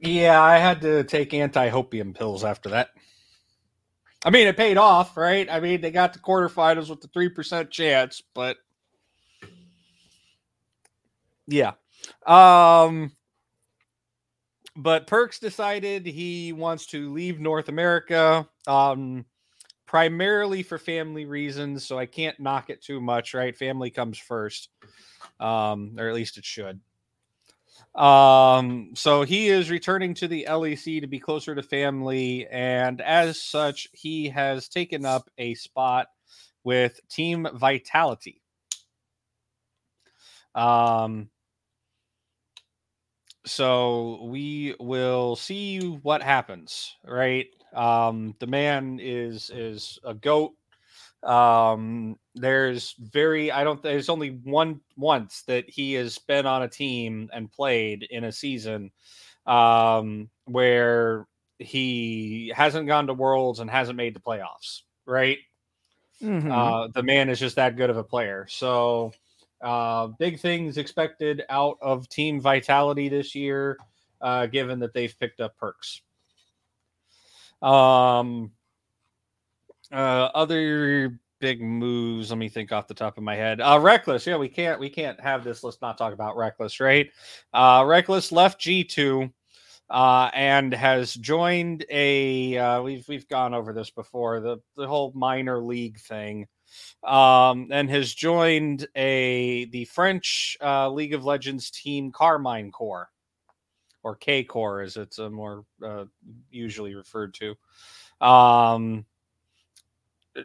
yeah, I had to take anti-hopium pills after that. I mean, it paid off, right? I mean, they got the quarterfinals with the three percent chance, but yeah. Um but Perkz decided he wants to leave North America um primarily for family reasons, so I can't knock it too much, right? Family comes first. Um or at least it should. Um so he is returning to the LEC to be closer to family and as such he has taken up a spot with Team Vitality. Um so we will see what happens right um the man is is a goat um there's very i don't there's only one once that he has been on a team and played in a season um where he hasn't gone to worlds and hasn't made the playoffs right Mhm. uh the man is just that good of a player so uh, big things expected out of Team Vitality this year, uh, given that they've picked up Perkz. Um, uh, other big moves. Let me think off the top of my head. Uh, Rekkles. Yeah, we can't we can't have this. Let's not talk about Rekkles, right? Uh, Rekkles left G two. Uh, and has joined a uh, we've we've gone over this before the the whole minor league thing um, and has joined a the French uh, League of Legends team Karmine Corp, or KCorp as it's more uh, usually referred to. Um,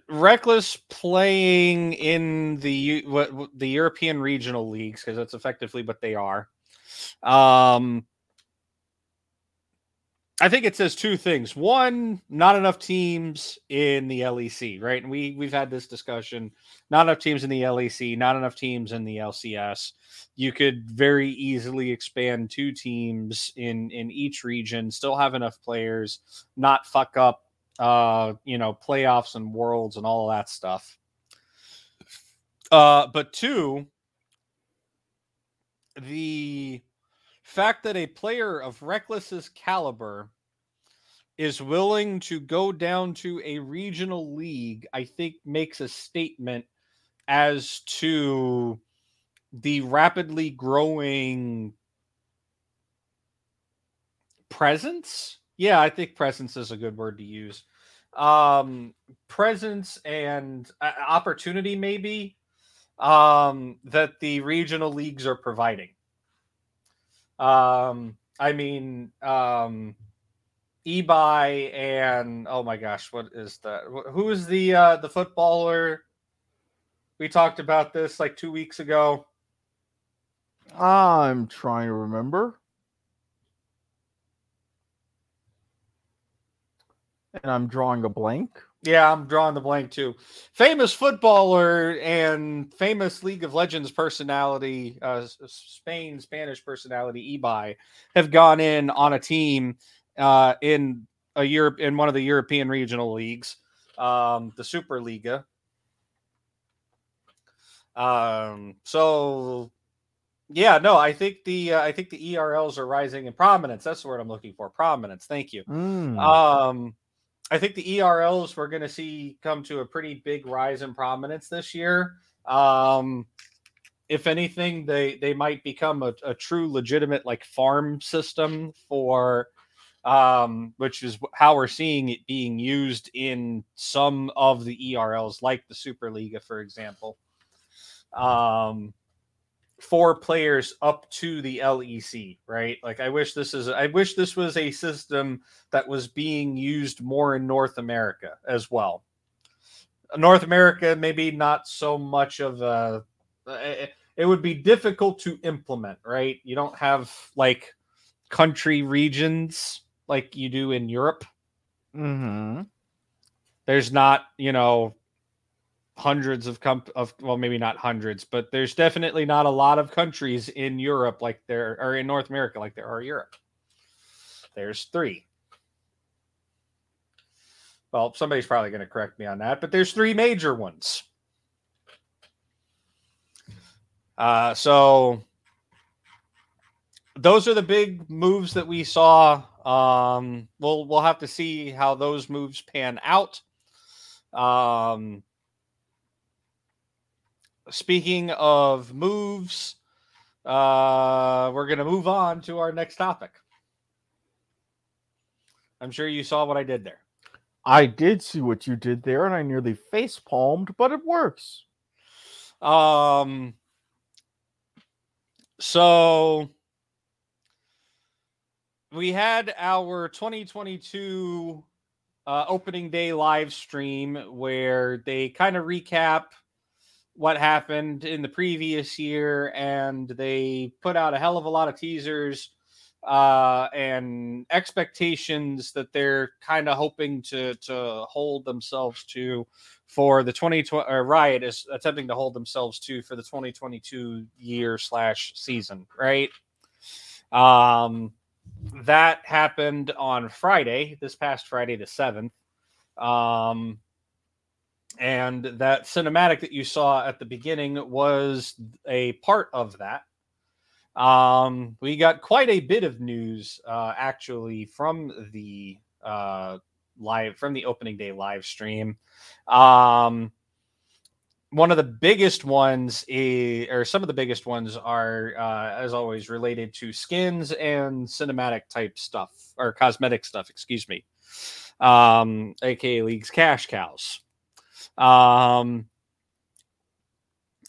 Rekkles playing in the what the European regional leagues because that's effectively what they are. Um, I think it says two things. One, not enough teams in the LEC, right? And we we've had this discussion. Not enough teams in the LEC, not enough teams in the LCS. You could very easily expand two teams in in each region, still have enough players, not fuck up uh, you know, playoffs and worlds and all that stuff. Uh, but two, the fact that a player of Rekkles's caliber is willing to go down to a regional league, I think makes a statement as to the rapidly growing presence. Yeah, I think presence is a good word to use. Um, presence and uh, opportunity, maybe, um, that the regional leagues are providing. Um, I mean, um, Ibai and oh my gosh, what is that? Who is the uh, the footballer? We talked about this like two weeks ago. I'm trying to remember. And I'm drawing a blank. Yeah, I'm drawing the blank too. Famous footballer and famous League of Legends personality, uh, Spain Spanish personality Ibai, have gone in on a team uh, in a Europe in one of the European regional leagues, um, the Superliga. Um, so yeah, no, I think the uh, I think the ERLs are rising in prominence. That's the word I'm looking for. Prominence. Thank you. Mm. Um, I think the ERLs we're going to see come to a pretty big rise in prominence this year. Um, if anything, they they might become a, a true legitimate like farm system for, um, which is how we're seeing it being used in some of the ERLs, like the Superliga, for example. Um, four players up to the LEC, right? Like I wish this is I wish this was a system that was being used more in North America as well. North America maybe not so much of a it, it would be difficult to implement, right? You don't have like country regions like you do in Europe. Mm-hmm. There's not, you know, hundreds of comp of well maybe not hundreds but there's definitely not a lot of countries in europe like there or in north america like there are europe. There's three. Well somebody's probably going to correct me on that but there's three major ones. Uh so those are the big moves that we saw. Um we'll we'll have to see how those moves pan out. Um speaking of moves, uh, we're going to move on to our next topic. I'm sure you saw what I did there. I did see what you did there, and I nearly face palmed, but it works. Um, so we had our 2022 uh, opening day live stream where they kind of recap what happened in the previous year and they put out a hell of a lot of teasers uh, and expectations that they're kind of hoping to to hold themselves to for the 2020 or riot is attempting to hold themselves to for the 2022 year slash season right? Um that happened on friday this past friday the 7th um and that cinematic that you saw at the beginning was a part of that. Um we got quite a bit of news uh actually from the uh live from the opening day live stream. Um one of the biggest ones is, or some of the biggest ones are uh, as always related to skins and cinematic type stuff or cosmetic stuff excuse me. Um aka league's cash cows um,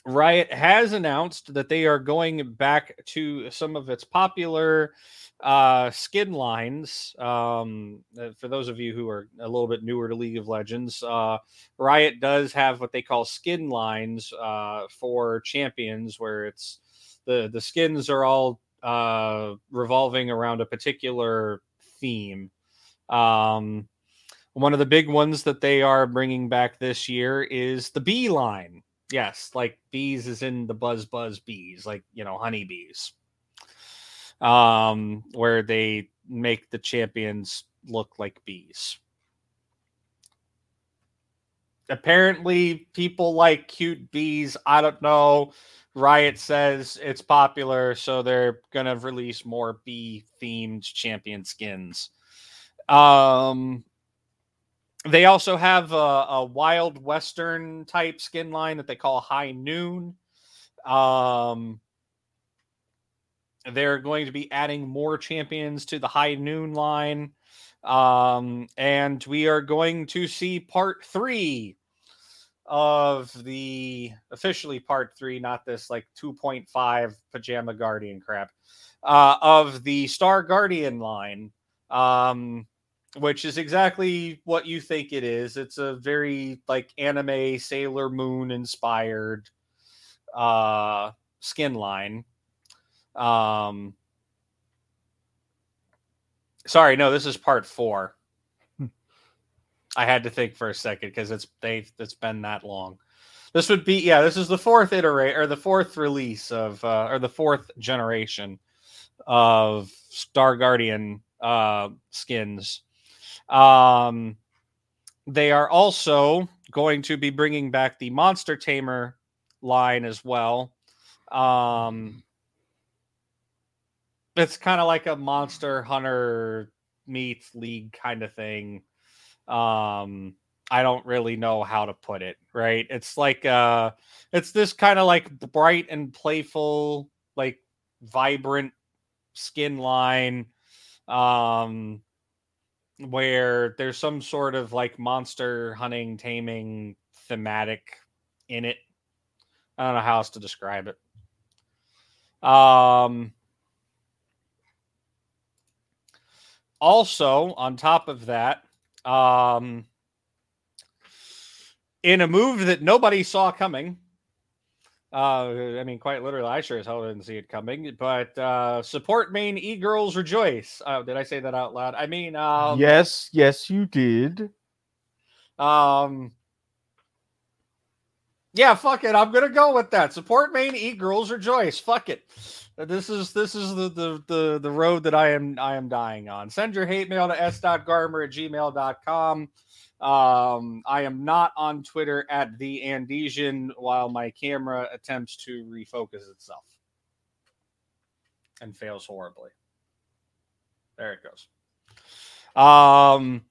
Riot has announced that they are going back to some of its popular uh, skin lines. Um, uh, for those of you who are a little bit newer to League of Legends, uh, Riot does have what they call skin lines uh, for champions, where it's the the skins are all uh, revolving around a particular theme. Um, one of the big ones that they are bringing back this year is the bee line. Yes, like bees is in the buzz buzz bees, like you know, honeybees. Um, where they make the champions look like bees. Apparently, people like cute bees. I don't know. Riot says it's popular, so they're gonna release more bee themed champion skins. Um, they also have a, a, wild western type skin line that they call high noon. Um they're going to be adding more champions to the high noon line. Um and we are going to see part three of the officially part three not this like 2.5 pajama guardian crap uh of the star guardian line. Um which is exactly what you think it is. It's a very like anime Sailor Moon inspired uh skin line. Um Sorry, no, this is part 4. Hmm. I had to think for a second because it's they've it's been that long. This would be yeah, this is the fourth iterate or the fourth release of uh or the fourth generation of Star Guardian uh skins um, they are also going to be bringing back the Monster Tamer line as well. Um, it's kind of like a Monster Hunter meets League kind of thing. Um, I don't really know how to put it, right? It's like uh it's this kind of like bright and playful, like vibrant skin line. Um where there's some sort of like monster hunting, taming thematic in it. I don't know how else to describe it. Um, also, on top of that, um, in a move that nobody saw coming, uh, I mean, quite literally, I sure as hell didn't see it coming. But uh, support main e girls rejoice. Oh, did I say that out loud? I mean, um, yes, yes, you did. um, yeah, fuck it. I'm gonna go with that. Support main e girls rejoice. Fuck it. Uh, This is this is the, the the the road that I am I am dying on. Send your hate mail to s.garmer at gmail.com. Um, I am not on Twitter at the Andesian while my camera attempts to refocus itself and fails horribly. There it goes. Um,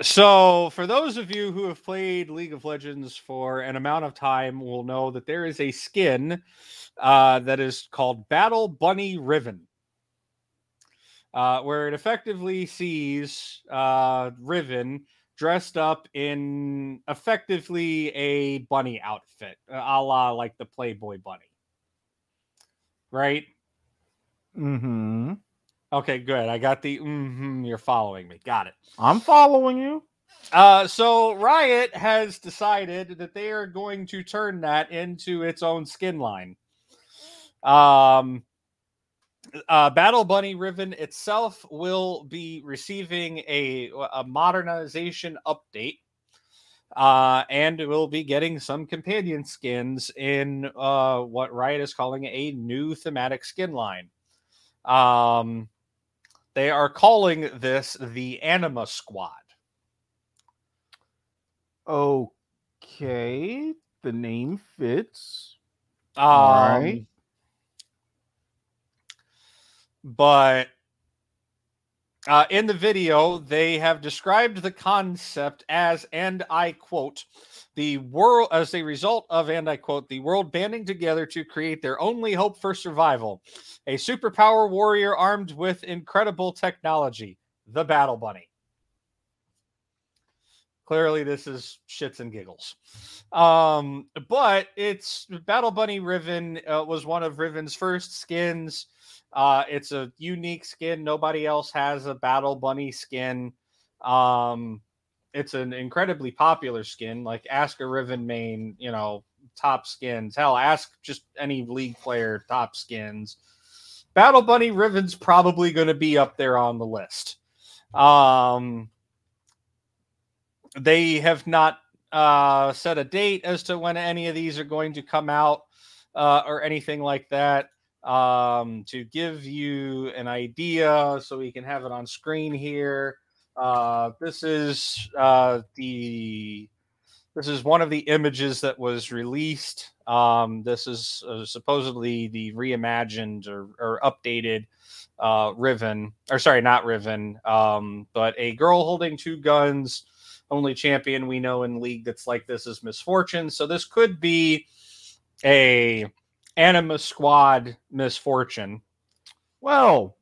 so, for those of you who have played League of Legends for an amount of time, will know that there is a skin uh, that is called Battle Bunny Riven, uh, where it effectively sees uh, Riven dressed up in effectively a bunny outfit, uh, a la like the Playboy Bunny. Right? Mm-hmm. Okay, good. I got the mm-hmm, you're following me. Got it. I'm following you. Uh, so Riot has decided that they are going to turn that into its own skin line. Um, uh, Battle Bunny Riven itself will be receiving a, a modernization update. Uh, and will be getting some companion skins in uh, what Riot is calling a new thematic skin line. Um, they are calling this the Anima Squad. Okay, the name fits. Um, Alright. But uh, in the video, they have described the concept as, and I quote, the world as a result of, and I quote, the world banding together to create their only hope for survival. A superpower warrior armed with incredible technology, the Battle Bunny. Clearly, this is shits and giggles. Um, but it's Battle Bunny Riven uh, was one of Riven's first skins. Uh, it's a unique skin. Nobody else has a Battle Bunny skin. Um, it's an incredibly popular skin. Like ask a Riven main, you know, top skins. Hell, ask just any league player top skins. Battle Bunny Riven's probably going to be up there on the list. Um, they have not uh, set a date as to when any of these are going to come out uh, or anything like that. Um, to give you an idea, so we can have it on screen here. Uh, this is uh, the this is one of the images that was released. Um, this is uh, supposedly the reimagined or, or updated uh, Riven, or sorry, not Riven, um, but a girl holding two guns. Only champion we know in league that's like this is Miss Fortune. So this could be a Anima Squad Miss Fortune. Well,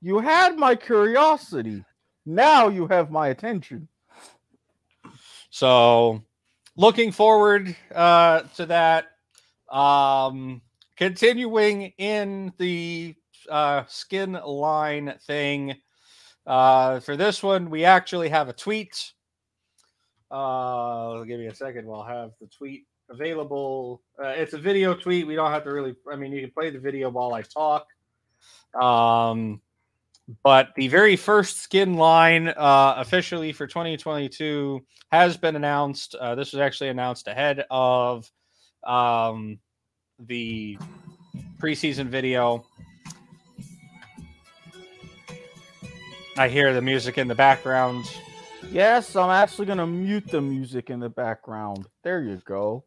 you had my curiosity. Now you have my attention. So looking forward uh, to that. Um, continuing in the uh, skin line thing. Uh, for this one, we actually have a tweet. Uh, give me a second. We'll have the tweet available. Uh, it's a video tweet. We don't have to really. I mean, you can play the video while I talk. Um, but the very first skin line uh, officially for 2022 has been announced. Uh, this was actually announced ahead of um, the preseason video. I hear the music in the background. Yes, I'm actually gonna mute the music in the background. There you go.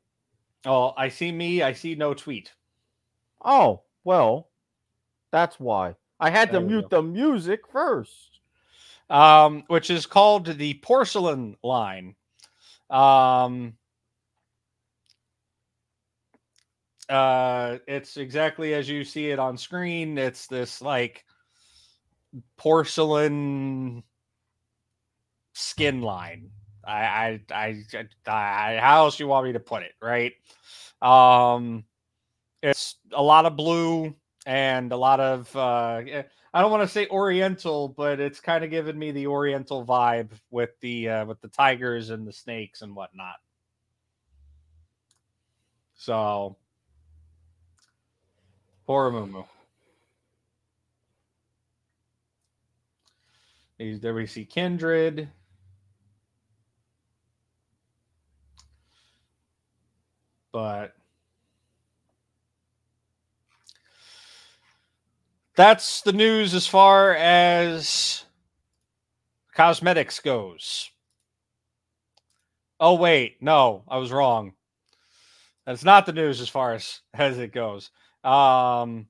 Oh, I see me. I see no tweet. Oh, well, that's why. I had to mute the music first. um, which is called the porcelain line. Um, uh, it's exactly as you see it on screen. It's this like porcelain skin line. I, I, I, I, how else you want me to put it, right? Um, it's a lot of blue and a lot of uh eh, I don't want to say oriental, but it's kind of giving me the oriental vibe with the uh with the tigers and the snakes and whatnot. So poor Mumu. These- There we see Kindred. But that's the news as far as cosmetics goes. Oh wait, no, I was wrong. That's not the news as far as as it goes. Um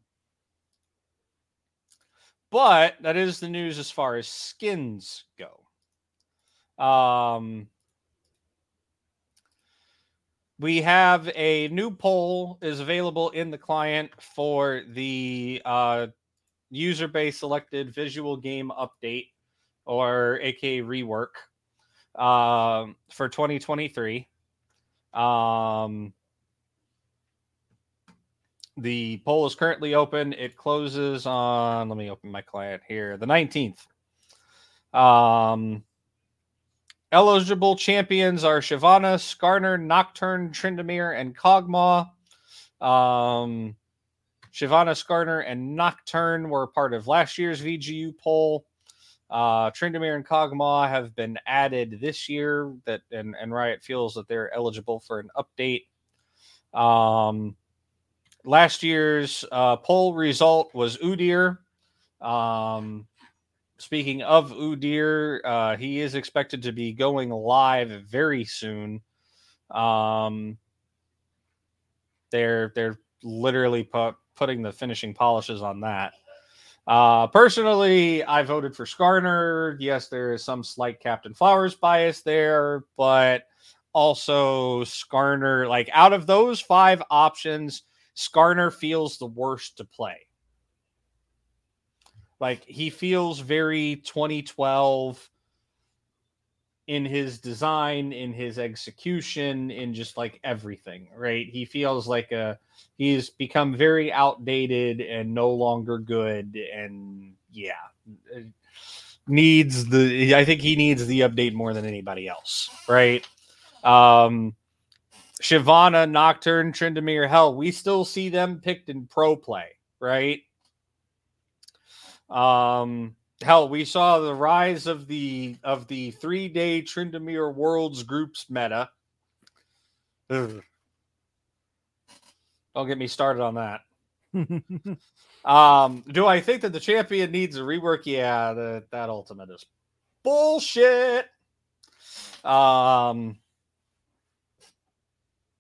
but that is the news as far as skins go. Um we have a new poll is available in the client for the uh, user base selected visual game update or aka rework um, for 2023 um, the poll is currently open. It closes on let me open my client here the 19th um, Eligible champions are Shyvana, Skarner, Nocturne, Tryndamere, and Kog'Maw. Um, Shyvana, Skarner, and Nocturne were part of last year's VGU poll. Uh, Tryndamere and Kog'Maw have been added this year, that and, and Riot feels that they're eligible for an update. Um, last year's uh, poll result was Udyr. Um, speaking of Udyr, uh, he is expected to be going live very soon. Um, they're they're literally pu- putting the finishing polishes on that. Uh, personally, I voted for Skarner. Yes, there is some slight Captain Flowers bias there, but also Skarner, like out of those five options, Skarner feels the worst to play. Like he feels very 2012 in his design, in his execution, in just like everything, right? He feels like a he's become very outdated and no longer good and yeah. Needs the I think he needs the update more than anybody else, right? Um Shyvana, Nocturne, Tryndamere, hell, we still see them picked in pro play, right? Um, hell, we saw the rise of the of the three day Tryndamere Worlds groups meta. Ugh. Don't get me started on that. Um, do I think that the champion needs a rework? Yeah, the, that ultimate is bullshit. Um,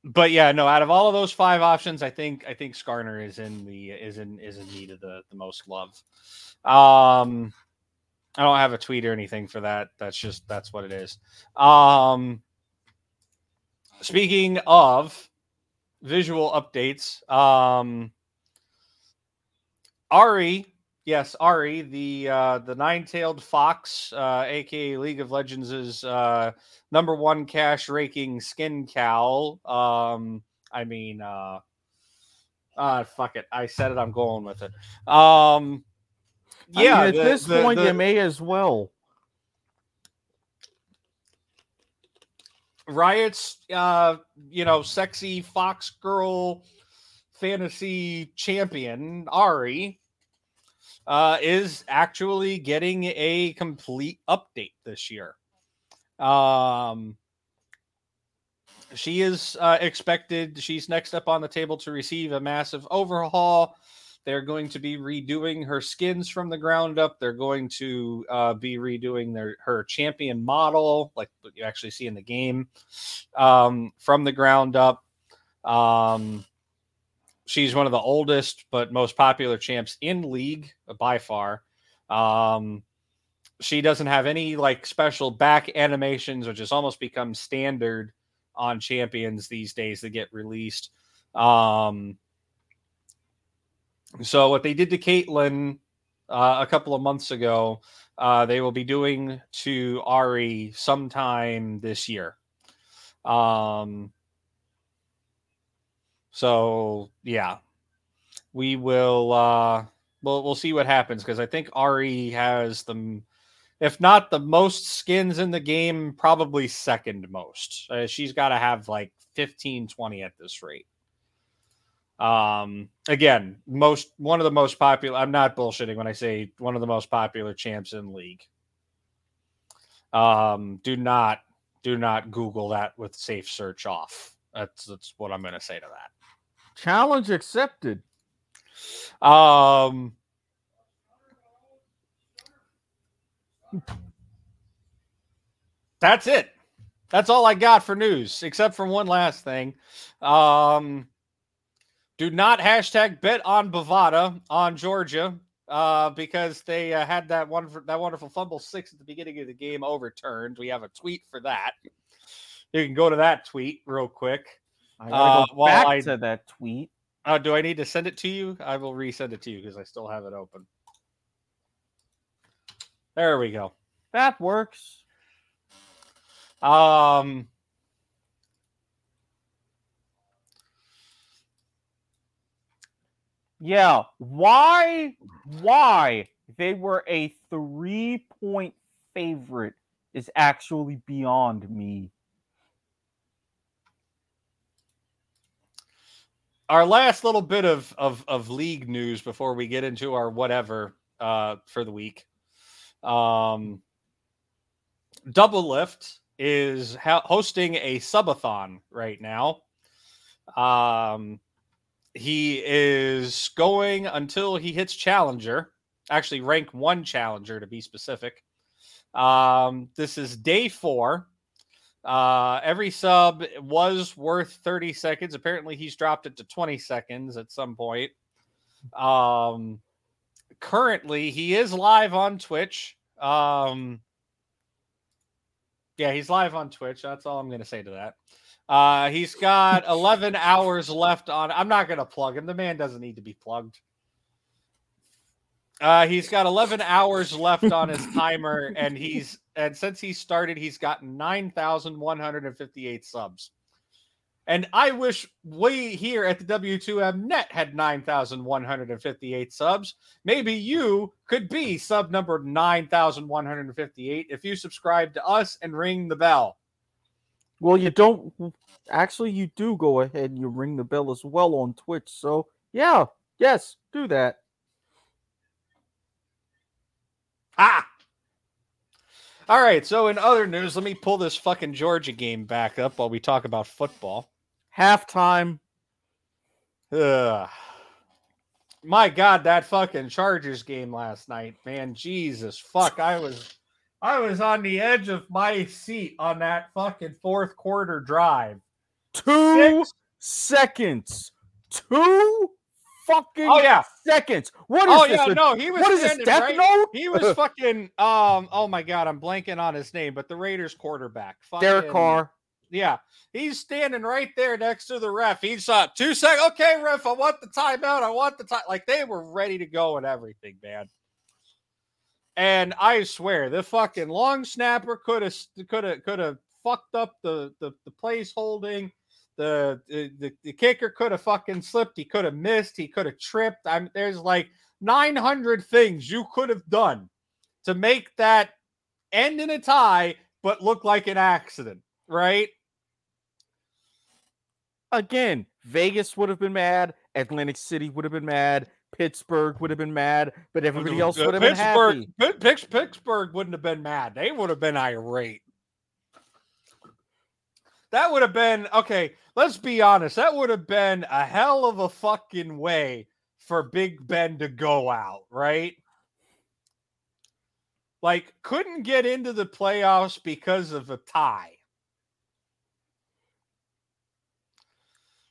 but yeah, no. Out of all of those five options, I think I think Skarner is in the is in is in need of the the most love. Um, I don't have a tweet or anything for that. That's just that's what it is. Um, speaking of visual updates, um, Ahri, yes, Ahri, the uh, the nine-tailed fox, uh, aka League of Legends' uh, number one cash raking skin cowl. Um, I mean, uh, uh, fuck it, I said it. I'm going with it. Um, I mean, yeah, at the- this the- point, the- you may as well. Riot's uh you know sexy fox girl fantasy champion Ahri uh is actually getting a complete update this year. Um she is uh, expected she's next up on the table to receive a massive overhaul they're going to be redoing her skins from the ground up. They're going to uh, be redoing their her champion model, like what you actually see in the game, um, from the ground up. Um, she's one of the oldest but most popular champs in league by far. Um, she doesn't have any like special back animations, which has almost become standard on champions these days that get released. Um, so what they did to Caitlyn uh, a couple of months ago, uh, they will be doing to Ahri sometime this year. Um. So yeah, we will uh we'll we'll see what happens because I think Ahri has the if not the most skins in the game, probably second most. Uh, she's got to have like 15, 20 at this rate. Um, again, most one of the most popular. I'm not bullshitting when I say one of the most popular champs in league. Um, do not do not Google that with safe search off. That's that's what I'm going to say to that. Challenge accepted. Um, that's it. That's all I got for news, except for one last thing. Um, do not hashtag bet on Bovada on Georgia uh, because they uh, had that one that wonderful fumble six at the beginning of the game overturned. We have a tweet for that. You can go to that tweet real quick. I gotta Uh, go while back I- to that tweet. Uh, do I need to send it to you? I will resend it to you because I still have it open. There we go. That works. Um, Yeah. Why? Why they were a three point favorite is actually beyond me. Our last little bit of of of league news before we get into our whatever uh for the week. Um, Doublelift is ha- hosting a subathon right now. Um, he is going until he hits challenger, actually rank one challenger to be specific. Um, this is day four. Uh, every sub was worth 30 seconds. Apparently, he's dropped it to 20 seconds at some point. Um, currently, he is live on Twitch. Um, yeah, he's live on Twitch. That's all I'm going to say to that. Uh, he's got 11 hours left on. I'm not going to plug him. The man doesn't need to be plugged. Uh, he's got 11 hours left on his timer, and he's and since he started, he's gotten 9,158 subs. And I wish we here at the W2M Net had 9,158 subs. Maybe you could be sub number 9,158 if you subscribe to us and ring the bell. Well, you don't actually. You do go ahead and you ring the bell as well on Twitch. So yeah, yes, do that. Ah. All right. So in other news, let me pull this fucking Georgia game back up while we talk about football. Halftime. Ugh. My God, that fucking Chargers game last night, man. Jesus fuck. I was I was on the edge of my seat on that fucking fourth quarter drive. Two Six- seconds. Two fucking Oh yeah. seconds. What is Oh this? yeah, no, he was what is this? Death right- Note? He was fucking um oh my god, I'm blanking on his name, but the Raiders quarterback. Derek fucking- Carr. Yeah, he's standing right there next to the ref. He's uh two sec. Okay, ref, I want the timeout. I want the time. Like they were ready to go and everything, man. And I swear, the fucking long snapper could have could have could have fucked up the the, the place holding. The, the the kicker could have fucking slipped. He could have missed. He could have tripped. I'm there's like 900 things you could have done to make that end in a tie, but look like an accident, right? Again, Vegas would have been mad. Atlantic City would have been mad. Pittsburgh would have been mad, but everybody else would have been happy. Pittsburgh wouldn't have been mad. They would have been irate. That would have been okay. Let's be honest. That would have been a hell of a fucking way for Big Ben to go out, right? Like, couldn't get into the playoffs because of a tie.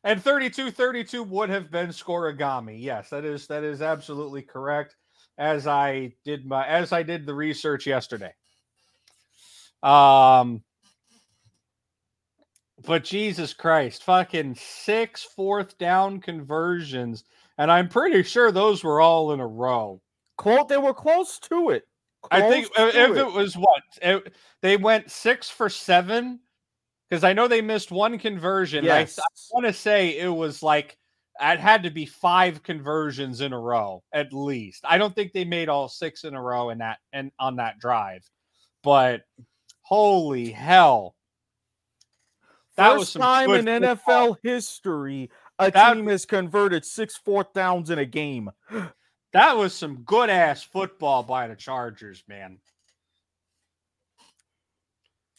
And 32-32 would have been Scorigami. Yes, that is that is absolutely correct. As I did my as I did the research yesterday. Um but Jesus Christ, fucking six fourth down conversions. And I'm pretty sure those were all in a row. Close, they were close to it. I think if if it was what it, they went six for seven because I know they missed one conversion. I- I want to say it was like it had to be five conversions in a row at least. I don't think they made all six in a row in that and on that drive, but holy hell. That First was some time in football. NFL history a That- team has converted six fourth downs in a game. That was some good ass football by the Chargers, man.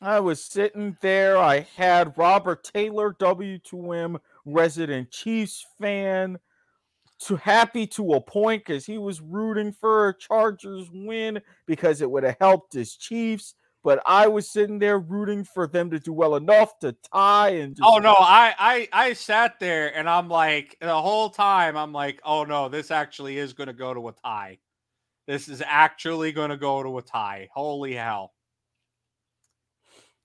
I was sitting there. I had Robert Taylor, W2M resident Chiefs fan, to happy to a point because he was rooting for a Chargers win because it would have helped his Chiefs. But I was sitting there rooting for them to do well enough to tie and Oh no, I I I sat there and I'm like the whole time I'm like, oh no, this actually is going to go to a tie. This is actually going to go to a tie. Holy hell.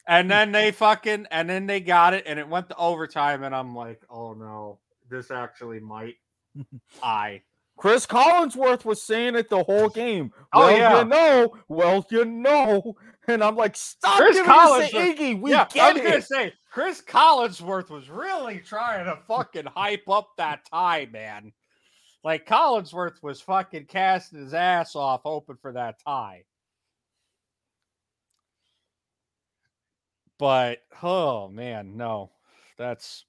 And hmm. then they fucking and then they got it and it went to overtime and I'm like, oh no, this actually might tie. Cris Collinsworth was saying it the whole game. Oh, well, yeah. you know, well, you know, and I'm like, stop Cris giving us the Collinsworth- Iggy. We yeah, I get was gonna say Cris Collinsworth was really trying to fucking hype up that tie, man. Like Collinsworth was fucking casting his ass off, hoping for that tie. But oh man, no, that's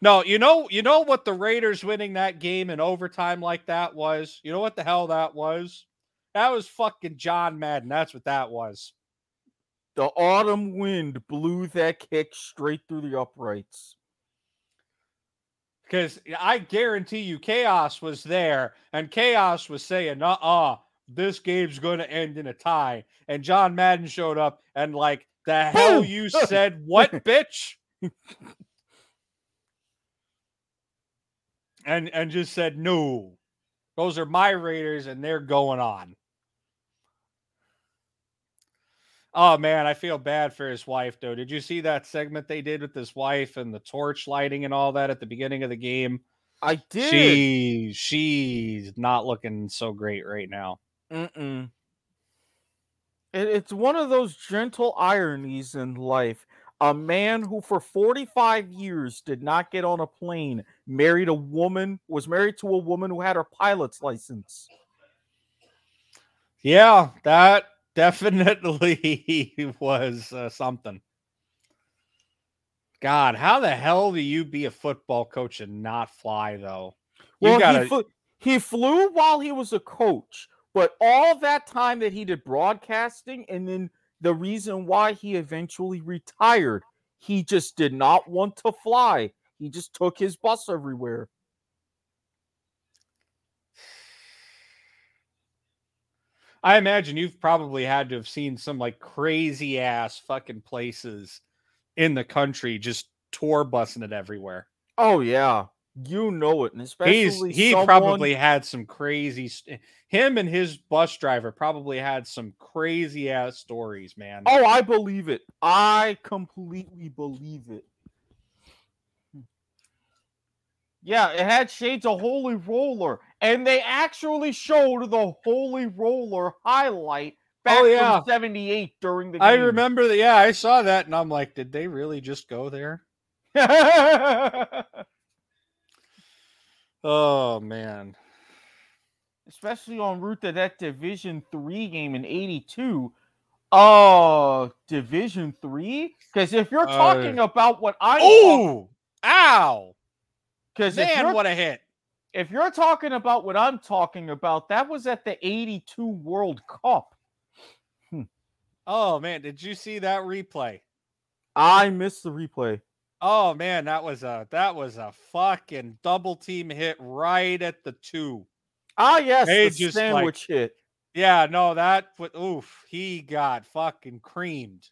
no. You know, you know what the Raiders winning that game in overtime like that was. You know what the hell that was? That was fucking John Madden. That's what that was. The autumn wind blew that kick straight through the uprights. Because I guarantee you, Chaos was there, and Chaos was saying, "Uh, uh this game's going to end in a tie." And John Madden showed up, and like, the hell you said, what, bitch? and and just said, "No, those are my Raiders, and they're going on." Oh man, I feel bad for his wife though. Did you see that segment they did with his wife and the torch lighting and all that at the beginning of the game? I did. She she's not looking so great right now. Mm-mm. It, it's one of those gentle ironies in life. A man who for 45 years did not get on a plane, married a woman, was married to a woman who had her pilot's license. Yeah, that definitely was uh, something. God, how the hell do you be a football coach and not fly though? You Well, gotta he, flew, he flew while he was a coach, but all that time that he did broadcasting, and then the reason why he eventually retired, he just did not want to fly. He just took his bus everywhere. I imagine you've probably had to have seen some like crazy ass fucking places in the country just tour busing it everywhere. Oh yeah, you know it, and He's especially he someone- probably had some crazy st- him and his bus driver probably had some crazy ass stories, man. Oh, I believe it. I completely believe it. Yeah, it had shades of Holy Roller, and they actually showed the Holy Roller highlight back Oh, yeah. from '78 during the game. I remember that. Yeah, I saw that, and I'm like, did they really just go there? Oh man, especially on route to that Division Three game in '82. Oh, Division Three? Because if you're Uh, talking about what I'm, oh, ow, because man, what a hit! if you're talking about what I'm talking about, that was at the '82 World Cup. Oh man, did you see that replay? I missed the replay. Oh man, that was a that was a fucking double team hit right at the two. Ah, yes, They the just, like- sandwich hit. Yeah, no, that oof, he got fucking creamed.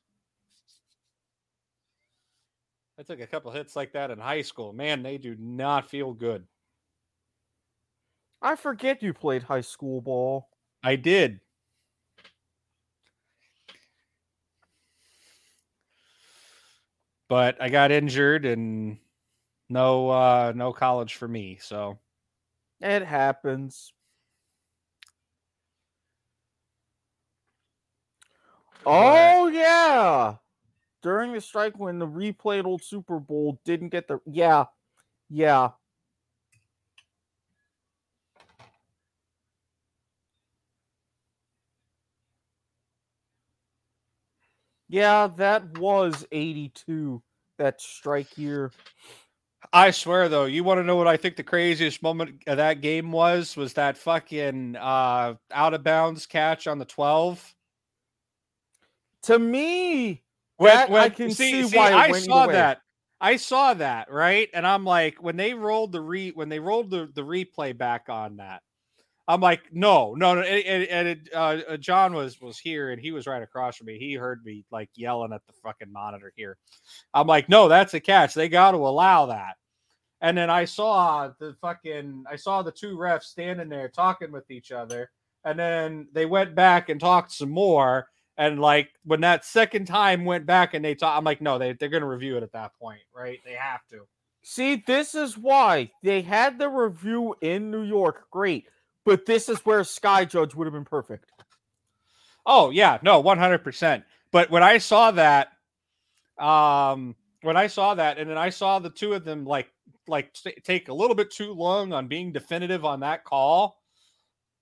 I took a couple hits like that in high school. Man, they do not feel good. I forget you played high school ball. I did. But I got injured and no uh no college for me. So It happens. Oh yeah during the strike when the replayed old Super Bowl didn't get the yeah, yeah. Yeah, that was 82, that strike year. I swear though, you want to know what I think the craziest moment of that game was? Was that fucking uh out of bounds catch on the 12? To me, when- that I can see- see, why I saw that. I saw that, right? And I'm like, when they rolled the re when they rolled the, the replay back on that, I'm like, no, no, no. And, and- it, uh, John was was here and he was right across from me. He heard me like yelling at the fucking monitor here. I'm like, no, that's a catch. They got to allow that. And then I saw the fucking I saw the two refs standing there talking with each other. And then they went back and talked some more. And like when that second time went back and they talk, I'm like, no, they, they're gonna review it at that point, right? They have to. See, this is why they had the review in New York. Great. But this is where Sky Judge would have been perfect. Oh yeah, no, one hundred percent. But when I saw that, um, when I saw that, and then I saw the two of them like like take a little bit too long on being definitive on that call,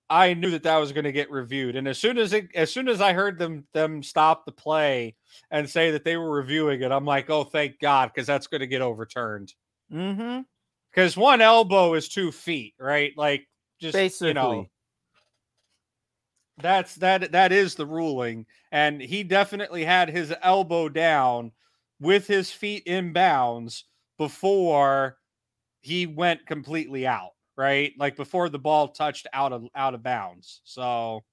I knew that that was going to get reviewed. And as soon as it, as soon as I heard them them stop the play and say that they were reviewing it, I'm like, oh, thank God, because that's going to get overturned. Mm-hmm. Because one elbow is two feet, right? Like just Basically. you know that's that that is the ruling and he definitely had his elbow down with his feet in bounds before he went completely out right like before the ball touched out of out of bounds so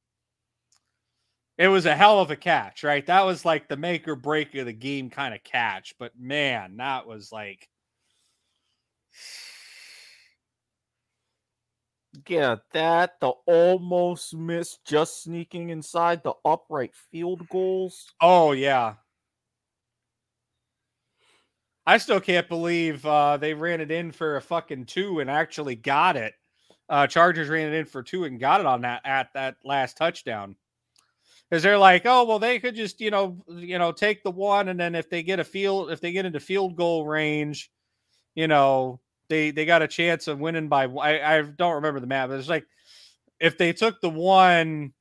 it was a hell of a catch right that was like the make or break of the game kind of catch but man that was like Yeah, that the almost missed, just sneaking inside the upright field goals. Oh yeah. I still can't believe uh, they ran it in for a fucking two and actually got it. Uh, Chargers ran it in for two and got it on that at that last touchdown. Because they're like, oh well, they could just you know you know take the one and then if they get a field if they get into field goal range, you know they they got a chance of winning by. I I don't remember the but it's like if they took the one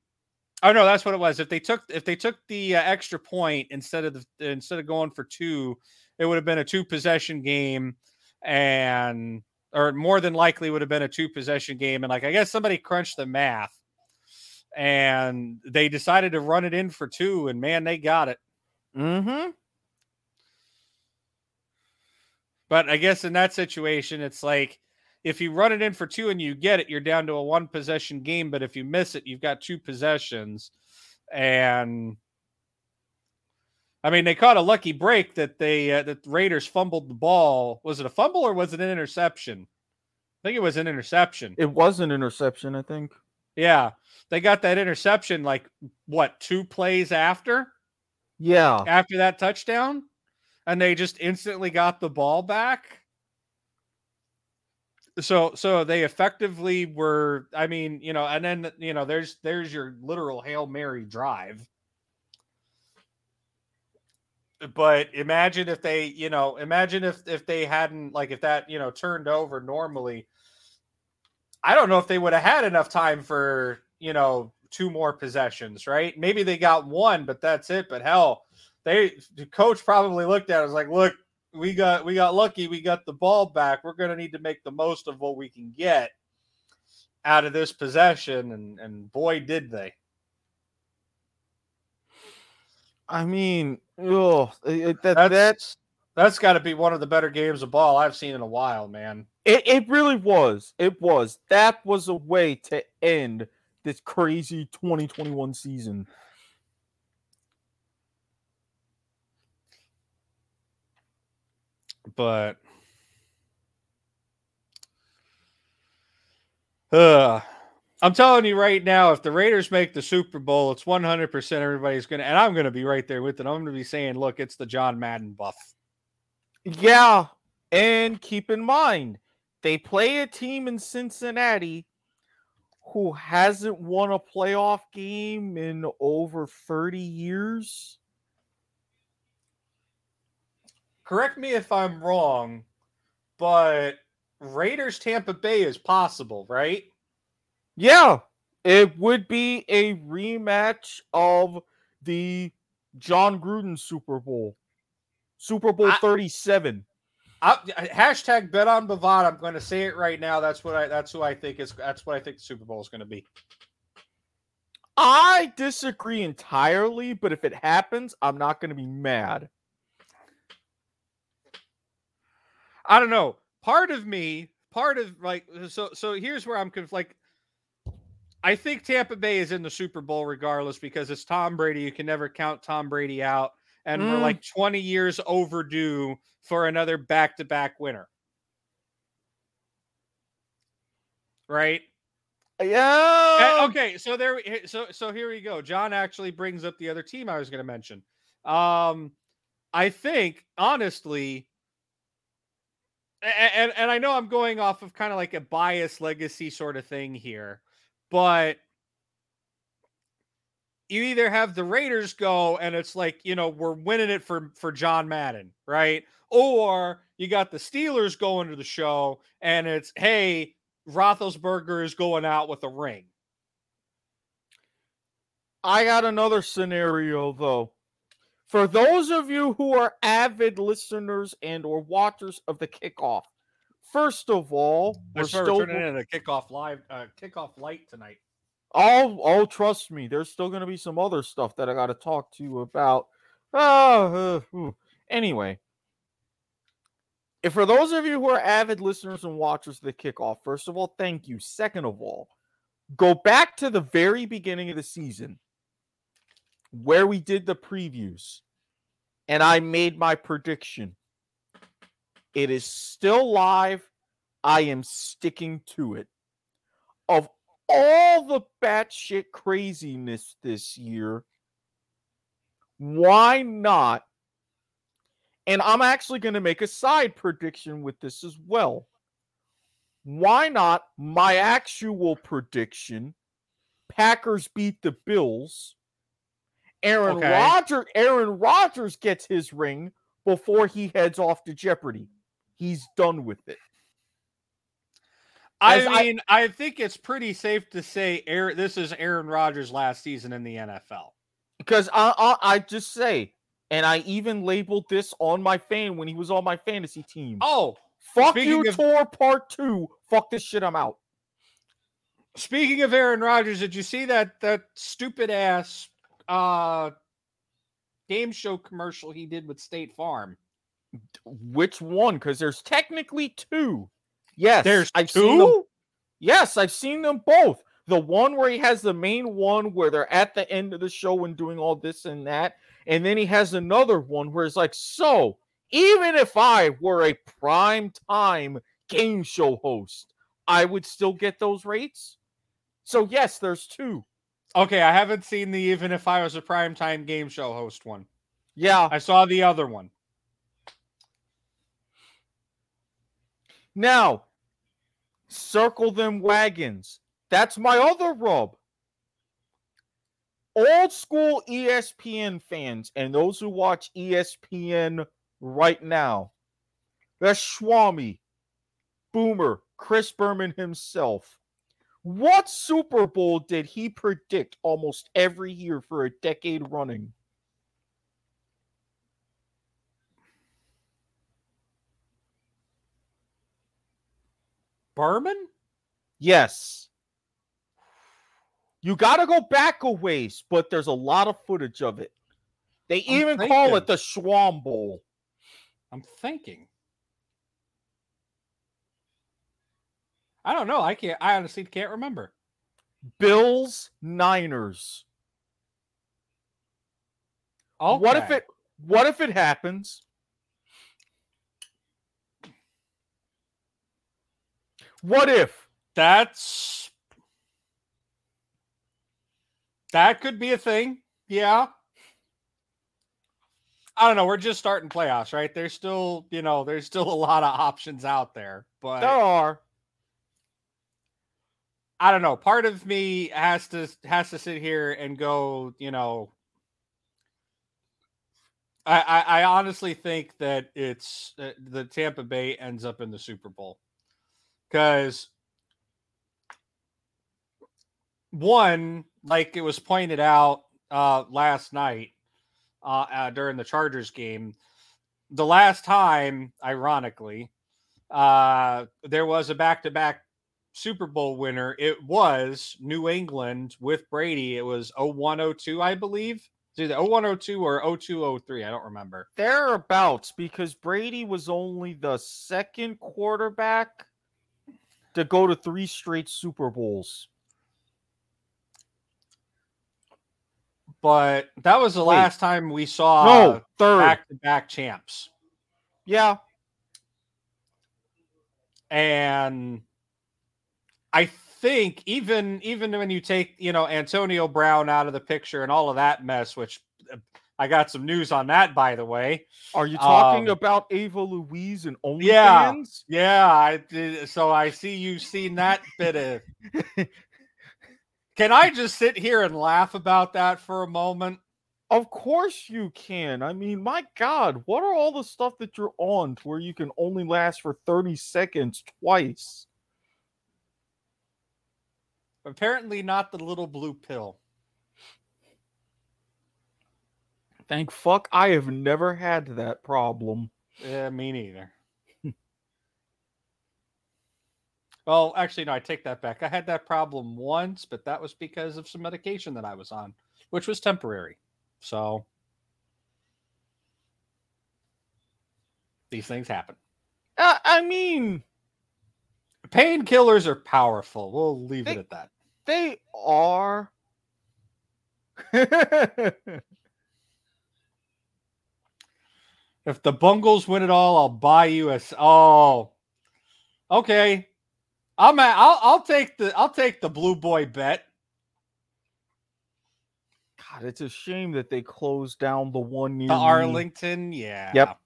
Oh no, that's what it was. If they took if they took the uh, extra point instead of the instead of going for two, it would have been a two possession game, and or more than likely would have been a two possession game. And like I guess somebody crunched the math, and they decided to run it in for two, and man, they got it. Mm-hmm. But I guess in that situation, it's like if you run it in for two and you get it, you're down to a one possession game. But if you miss it, you've got two possessions. And I mean, they caught a lucky break that they uh, that the Raiders fumbled the ball. Was it a fumble or was it an interception? I think it was an interception. It was an interception, I think. Yeah, they got that interception like what two plays after Yeah. after that touchdown, and they just instantly got the ball back. So so they effectively were. I mean, you know, and then you know, there's there's your literal hail mary drive. But imagine if they, you know, imagine if if they hadn't like if that you know turned over normally. I don't know if they would have had enough time for you know two more possessions, right? Maybe they got one, but that's it. But hell, they the coach probably looked at it was like, look, we got we got lucky, we got the ball back. We're gonna need to make the most of what we can get out of this possession, and and boy did they. I mean, oh, that, That's that's that's got to be one of the better games of ball I've seen in a while, man. it, it really was. It was. That was a way to end this crazy 2021 season. but uh, I'm telling you right now, if the Raiders make the Super Bowl, it's 100% everybody's going to, and I'm going to be right there with it. I'm going to be saying, look, it's the John Madden buff. Yeah, and keep in mind, they play a team in Cincinnati who hasn't won a playoff game in over 30 years. Correct me if I'm wrong, but Raiders Tampa Bay is possible, right? Yeah, it would be a rematch of the Jon Gruden Super Bowl. Super Bowl I- 37. I, hashtag bet on Bovada. I'm going to say it right now. That's what I. That's who I think is. That's what I think the Super Bowl is going to be. I disagree entirely, but if it happens, I'm not going to be mad. I don't know. Part of me, part of like, so so here's where I'm conf- like, I think Tampa Bay is in the Super Bowl regardless because it's Tom Brady. You can never count Tom Brady out, and we're Mm. like 20 years overdue for another back-to-back winner. Right? Yeah. Uh, okay, so there, so so here we go. John actually brings up the other team I was going to mention. Um, I think honestly, a- a- and and I know I'm going off of kind of like a bias legacy sort of thing here, but you either have the Raiders go and it's like you know we're winning it for for John Madden, right? Or you got the Steelers going to the show and it's hey Roethlisberger is going out with a ring. I got another scenario though. For those of you who are avid listeners and or watchers of the kickoff, first of all, we're We're still turning into the kickoff live, uh, kickoff light tonight. Oh, oh, trust me, there's still going to be some other stuff that I got to talk to you about. Uh, uh, anyway, if for those of you who are avid listeners and watchers of the kickoff, first of all, thank you. Second of all, go back to the very beginning of the season where we did the previews and I made my prediction. It is still live. I am sticking to it. Of all the batshit craziness this year, why not? And I'm actually going to make a side prediction with this as well. Why not my actual prediction? Packers beat the Bills. Aaron Okay. Rodgers Aaron Rodgers gets his ring before he heads off to Jeopardy. He's done with it. I As I- mean, I, think it's pretty safe to say Aaron, this is Aaron Rodgers' last season in the NFL. because I, I I just say, and I even labeled this on my fan when he was on my fantasy team. Oh, Fuck you, of- tour part two. Fuck this shit. I'm out. speaking of Aaron Rodgers, did you see that that stupid ass uh game show commercial he did with State Farm? Which one? Because there's technically two. Yes, There's I've seen them. two? Yes, I've seen them both. The one where he has the main one where they're at the end of the show and doing all this and that, and then he has another one where it's like, so even if I were a prime time game show host, I would still get those rates. So yes, there's two. Okay, I haven't seen the even if I was a primetime game show host one. Yeah. I saw the other one. Now, circle them wagons. That's my other rub. Old school ESPN fans and those who watch ESPN right now. The Schwami, Boomer, Chris Berman himself. What Super Bowl did he predict almost every year for a decade running? Berman? Yes. You got to go back a ways, but there's a lot of footage of it. They I'm even call it the Schwam Bowl. I'm thinking. I don't know. I can't. I honestly can't remember. Bills Niners. Okay. What if it what if it happens? What if That's that could be a thing. Yeah. I don't know. We're just starting playoffs, right? There's still, you know, there's still a lot of options out there, but there are I don't know. Part of me has to has to sit here and go, you know. I I, I honestly think that it's uh, the Tampa Bay ends up in the Super Bowl because one, like it was pointed out uh, last night, uh, uh, during the Chargers game. The last time, ironically, uh, there was a back-to-back Super Bowl winner. It was New England with Brady. It was 0102, I believe. It's either 0102 or 0203. I don't remember. Thereabouts, because Brady was only the second quarterback to go to three straight Super Bowls. But that was the Wait. last time we saw no, third. back-to-back champs. Yeah. and I think even even when you take you know Antonio Brown out of the picture and all of that mess, which uh, I got some news on that by the way. Are you talking Um, about Ava Louise and OnlyFans? Yeah. Yeah, I did. So I see you've seen that bit of. Can I just sit here and laugh about that for a moment? Of course you can. I mean, my God, what are all the stuff that you're on to where you can only last for 30 seconds twice? Apparently, not the little blue pill. Thank fuck I have never had that problem. Yeah, me neither. well, actually, no, I take that back. I had that problem once, but that was because of some medication that I was on, which was temporary. So these things happen. Uh, I mean, Painkillers are powerful. We'll leave it at that. they are. If the Bungles win it all, I'll buy you a. s- Oh, okay. I'm at, I'll I'll take the I'll take the blue boy bet. God, it's a shame that they closed down the one near The me. Arlington, yeah. Yep.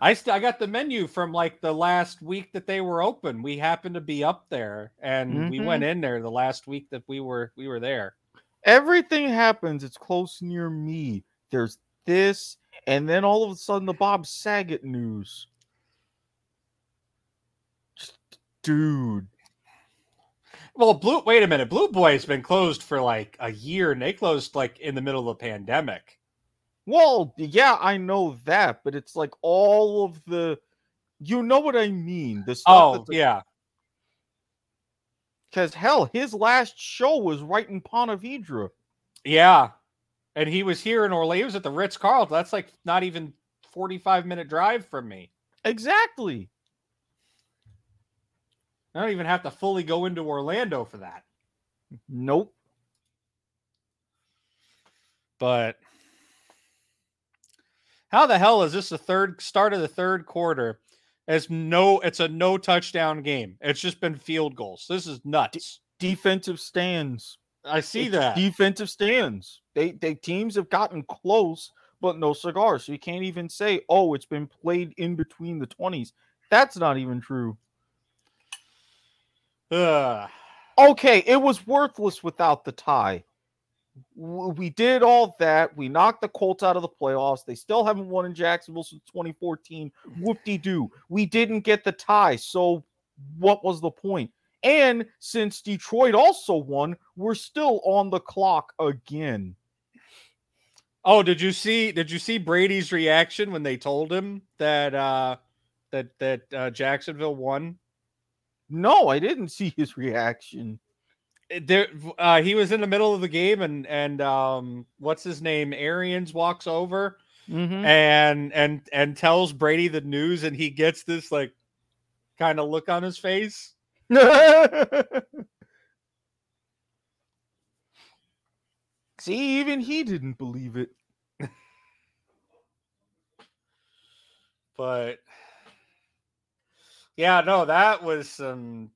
I st- I got the menu from like the last week that they were open. We happened to be up there, and we mm-hmm. went in there the last week that we were we were there. Everything happens. It's close near me. There's this, and then all of a sudden the Bob Saget news. Just, dude. Well, blue. Wait a minute, Blue Boy's been closed for like a year, and they closed like in the middle of the pandemic. Well, yeah, I know that, but it's like all of the, you know what I mean? The stuff. Oh yeah, Because hell, his last show was right in Ponte Vedra. yeah. And he was here in Orlando. He was at the Ritz Carlton. That's like not even forty-five minute drive from me. Exactly. I don't even have to fully go into Orlando for that. Nope. But how the hell is this the third start of the third quarter? It's no, it's a no touchdown game. It's just been field goals. This is nuts. Defensive stands. I see It's that. defensive stands. They they teams have gotten close, but no cigar. So you can't even say, "Oh, it's been played in between the 20s." That's not even true. Ugh. Okay, it was worthless without the tie. We did all that. We knocked the Colts out of the playoffs. They still haven't won in Jacksonville since 2014. Whoop de doo. We didn't get the tie. So, what was the point? And since Detroit also won, we're still on the clock again. Oh, did you see? Did you see Brady's reaction when they told him that uh that that uh, Jacksonville won? No, I didn't see his reaction. There, uh, he was in the middle of the game, and and um, what's his name? Arians walks over Mhm. and and and tells Brady the news, and he gets this like kind of look on his face. See, even he didn't believe it. But yeah, no, that was some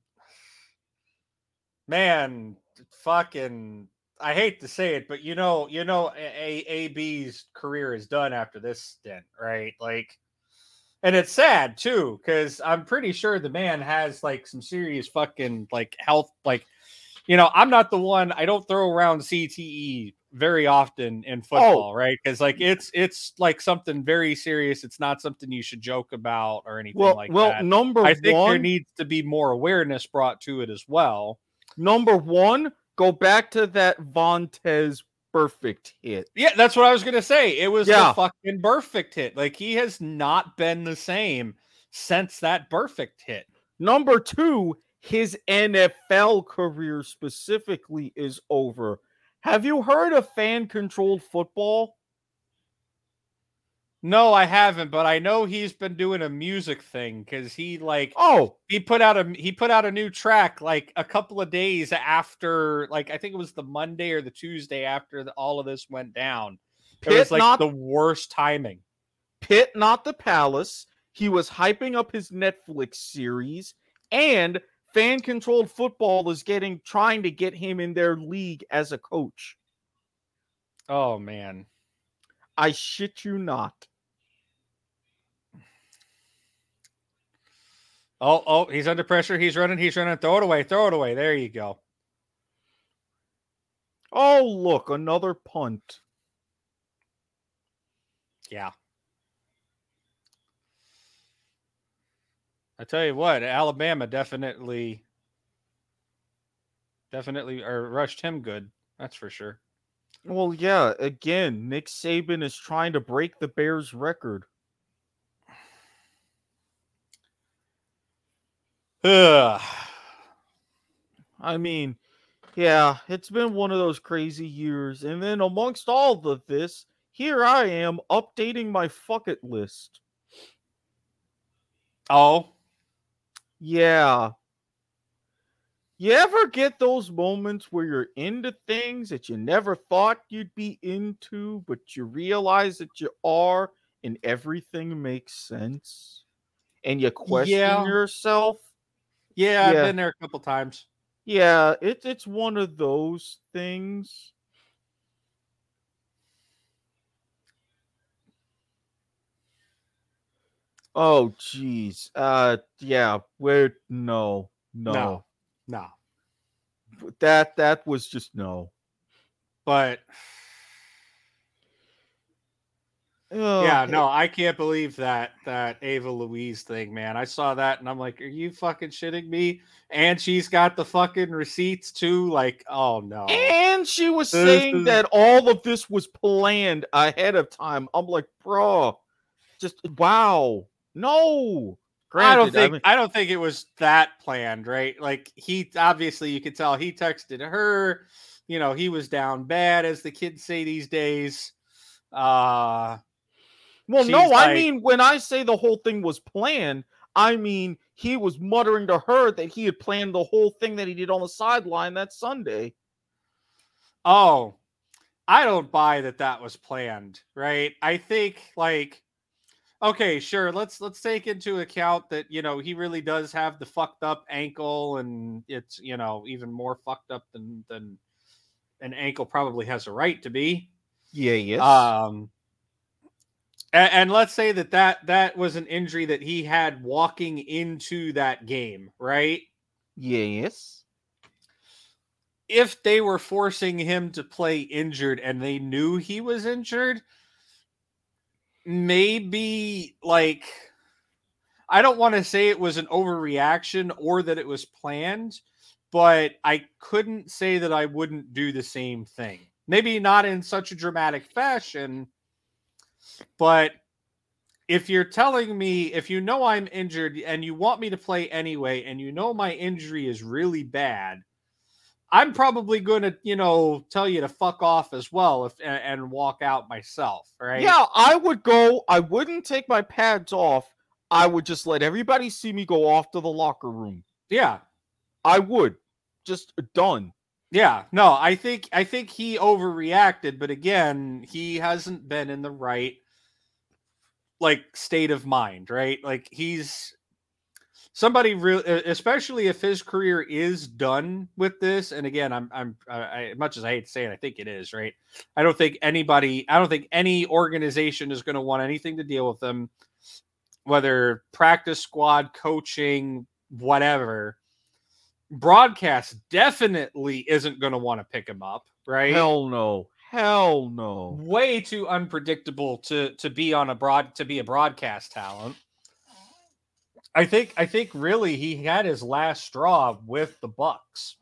man, fucking. I hate to say it, but you know, you know, a, AB's career is done after this stint, right? Like, and it's sad too, because I'm pretty sure the man has like some serious fucking like health, like, you know, I'm not the one. I don't throw around CTE very often in oh. football, right? Because like mm. it's it's like something very serious. It's not something you should joke about or anything Well, like well, that. number one, I think there needs to be more awareness brought to it as well. number one, go back to that Vontaze Burfict Burfict hit. Yeah, that's what I was gonna say. It was Yeah. the fucking Burfict hit. Like he has not been the same since that Burfict hit. Number two, his NFL career specifically is over. Have you heard of fan controlled football? No, I haven't, but I know he's been doing a music thing because he like Oh, he put out a he put out a new track like a couple of days after like I think it was the Monday or the Tuesday after the, all of this went down. It was like not the worst timing. Pitt, not the Palace. He was hyping up his Netflix series, and fan controlled football is getting trying to get him in their league as a coach. Oh man. I shit you not. Oh, oh, he's under pressure. He's running. He's running. Throw it away. Throw it away. There you go. Oh, look, another punt. Yeah. I tell you what, Alabama definitely, definitely, or rushed him good. That's for sure. Well, yeah, again, Nick Saban is trying to break the Bears record. Ugh. I mean, yeah, it's been one of those crazy years. And then amongst all of this, here I am updating my fuck it list. Oh, Yeah. You ever get those moments where you're into things that you never thought you'd be into, but you realize that you are and everything makes sense? And you question Yeah. yourself? Yeah, I've Yeah. been there a couple times. Yeah, it, it's one of those things. Oh, jeez. Uh, yeah. Where? No, no, No. No, That that was just no. but Oh, yeah, no, I can't believe that that Ava Louise thing, man. I saw that and I'm like, are you fucking shitting me? And she's got the fucking receipts too. Like, oh no. And she was This saying is- that all of this was planned ahead of time. I'm like, bro, just wow. No. I don't Granted, think mean- I don't think it was that planned, right? Like he obviously you could tell he texted her, you know, he was down bad as the kids say these days. Uh Well, She's no, I mean when I say the whole thing was planned, I mean he was muttering to her that he had planned the whole thing that he did on the sideline that Sunday. oh, I don't buy that that was planned, right? I think like okay, sure, let's let's take into account that, you know, he really does have the fucked up ankle and it's, you know, even more fucked up than than an ankle probably has a right to be. Yeah, yes. Um, and, and let's say that, that that was an injury that he had walking into that game, right? yes. If they were forcing him to play injured and they knew he was injured, maybe like I don't want to say it was an overreaction or that it was planned, but I couldn't say that I wouldn't do the same thing. Maybe not in such a dramatic fashion, but if you're telling me if you know I'm injured and you want me to play anyway and you know my injury is really bad, I'm probably going to, you know, tell you to fuck off as well if and, and walk out myself, right? Yeah, I would go. I wouldn't take my pads off. I would just let everybody see me go off to the locker room. Yeah. I would. Just done. Yeah, no, I think I think he overreacted, but again, he hasn't been in the right like state of mind, right? Like he's somebody real especially if his career is done with this and again i'm i'm I, much as i hate to say it i think it is right i don't think anybody i don't think any organization is going to want anything to deal with them whether practice squad coaching whatever broadcast definitely isn't going to want to pick him up right Hell no. Hell no. way too unpredictable to to be on a broad to be a broadcast talent. I think I think really he had his last straw with the Bucs.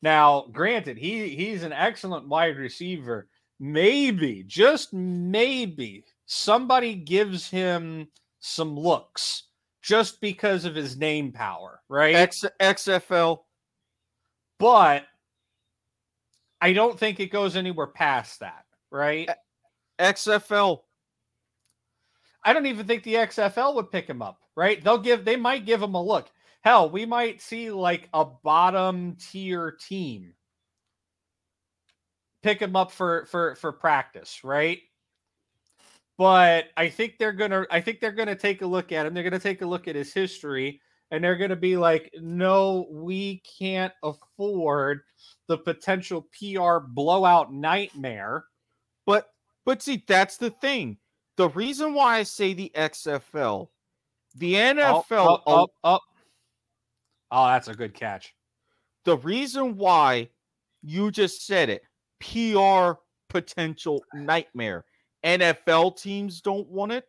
Now, granted, he he's an excellent wide receiver. Maybe, just maybe, somebody gives him some looks just because of his name power, right? X, XFL. but I don't think it goes anywhere past that, right? XFL. I don't even think the XFL would pick him up, right? They'll give they might give him a look. Hell, we might see like a bottom tier team pick him up for for for practice, right? But I think they're gonna I think they're gonna take a look at him. They're gonna take a look at his history and they're gonna be like, no, we can't afford the potential PR blowout nightmare. But but see, that's the thing. The reason why I say the XFL, the NFL, oh, oh oh, oh. oh, that's a good catch. the reason why you just said it, PR potential nightmare. NFL teams don't want it.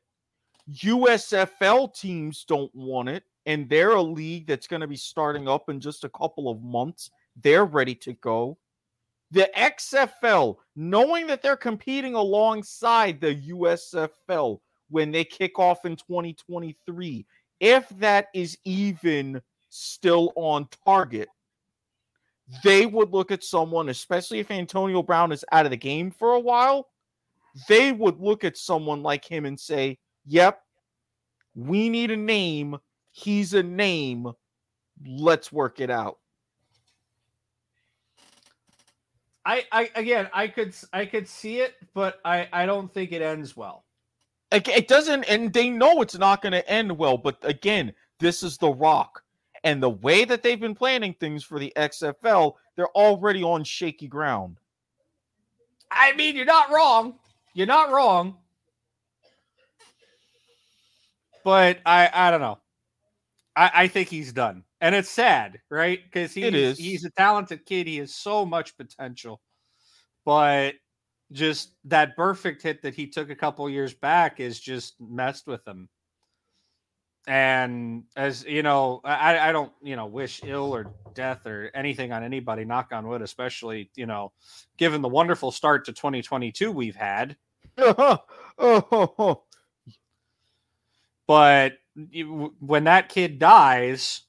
USFL teams don't want it. And they're a league that's going to be starting up in just a couple of months. They're ready to go. The XFL, knowing that they're competing alongside the USFL when they kick off in 2023, if that is even still on target, they would look at someone, especially if Antonio Brown is out of the game for a while, they would look at someone like him and say, Yep, we need a name. He's a name. Let's work it out. I, I again, I could, I could see it, but I, I don't think it ends well. It doesn't, and they know it's not going to end well. But again, this is The Rock. And the way that they've been planning things for the XFL, they're already on shaky ground. I mean, you're not wrong. You're not wrong. But I, I don't know. I, I think he's done, and it's sad, right? Because he's is. he's a talented kid. He has so much potential, but just that Burfict hit that he took a couple years back is just messed with him. And as you know, I, I don't you know wish ill or death or anything on anybody. Knock on wood, especially you know, given the wonderful start to 2022 we've had. Oh, But when that kid dies,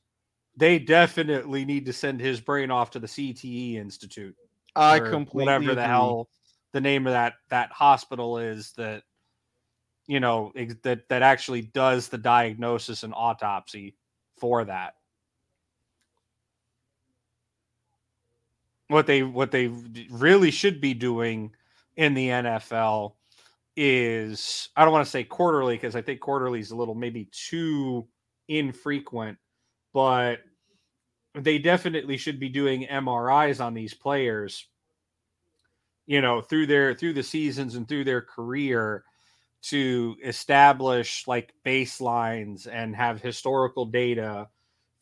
they definitely need to send his brain off to the CTE Institute. I completely whatever the hell the name of that that hospital is that you know that that actually does the diagnosis and autopsy for that. What they what they really should be doing in the NFL is I don't want to say quarterly because I think quarterly is a little maybe too infrequent, but they definitely should be doing MRIs on these players you know through their through the seasons and through their career to establish like baselines and have historical data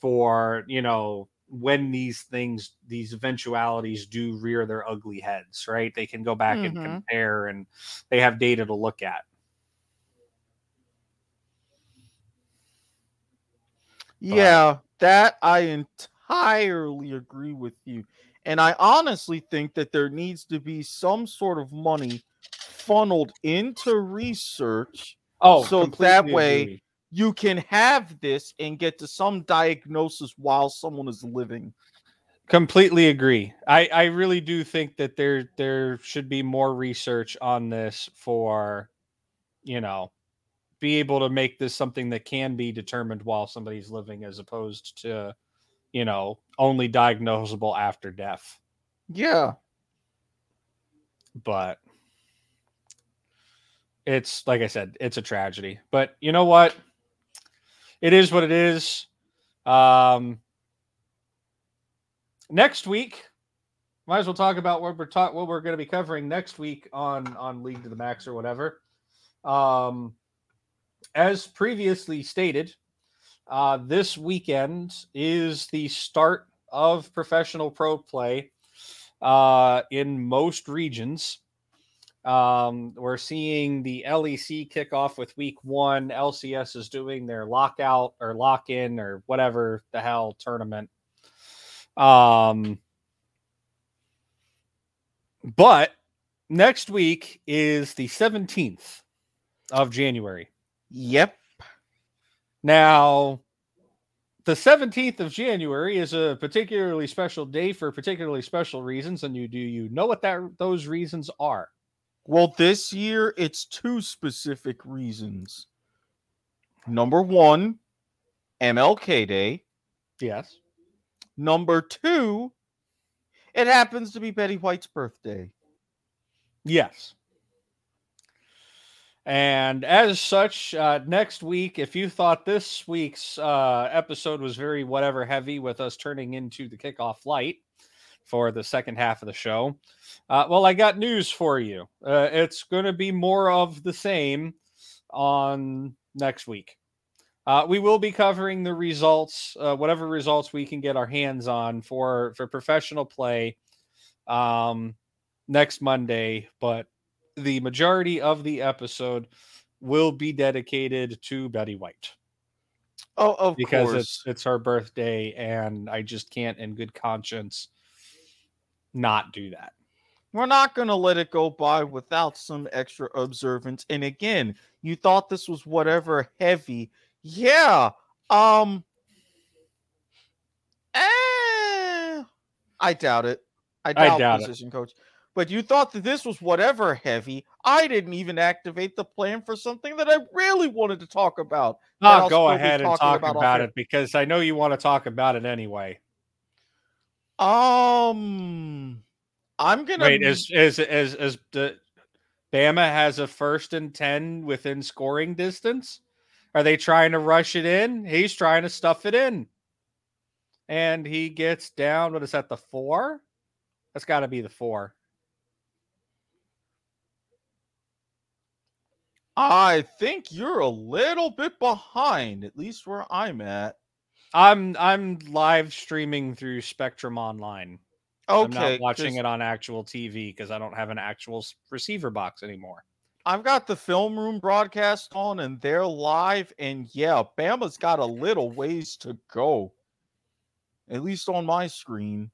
for you know when these things these eventualities do rear their ugly heads right they can go back and Mhm. compare and they have data to look at Yeah, that I entirely agree with you. And I honestly think that there needs to be some sort of money funneled into research. oh So that way- agree. You can have this and get to some diagnosis while someone is living. completely agree i i really do think that there there should be more research on this for you know be able to make this something that can be determined while somebody's living as opposed to you know only diagnosable after death Yeah. but it's like i said it's a tragedy but you know what it is what it is. Um next week might as well talk about what we're what we're going to be covering next week on on league to the max or whatever. Um as previously stated uh this weekend is the start of professional pro play uh in most regions um, we're seeing the LEC kick off with week one. LCS is doing their lockout or lock in or whatever the hell tournament. Um, But next week is the 17th of January. Yep. Now, the 17th of January is a particularly special day for particularly special reasons, and you do you know what that those reasons are? Well, this year it's two specific reasons. Number one, MLK Day. Yes. Number two, it happens to be Betty White's birthday. Yes. And as such, uh, next week, if you thought this week's uh, episode was very whatever heavy with us turning into the kickoff light for the second half of the show, uh, well, I got news for you. Uh, it's going to be more of the same on next week. Uh, we will be covering the results, uh, whatever results we can get our hands on for for professional play um, next Monday, but the majority of the episode will be dedicated to Betty White Oh, of because course. it's it's her birthday, and I just can't, in good conscience, not do that. We're not going to let it go by without some extra observance. And again, you thought this was whatever heavy. Yeah. Um eh, I doubt it. I doubt, doubt it. position coach. But you thought that this was whatever heavy. I didn't even activate the plan for something that I really wanted to talk about. I'll go ahead and talk about about, it because I know you want to talk about it anyway. Um I'm gonna Wait, As as as is the Bama has a first and ten within scoring distance? Are they trying to rush it in? He's trying to stuff it in, and he gets down. What is that? The four? That's got to be the four. I think you're a little bit behind, at least where I'm at. I'm I'm live streaming through Spectrum Online. Okay, I'm not watching it on actual TV because I don't have an actual receiver box anymore. I've got the film room broadcast on and they're live, and yeah, Bama's got a little ways to go. At least on my screen.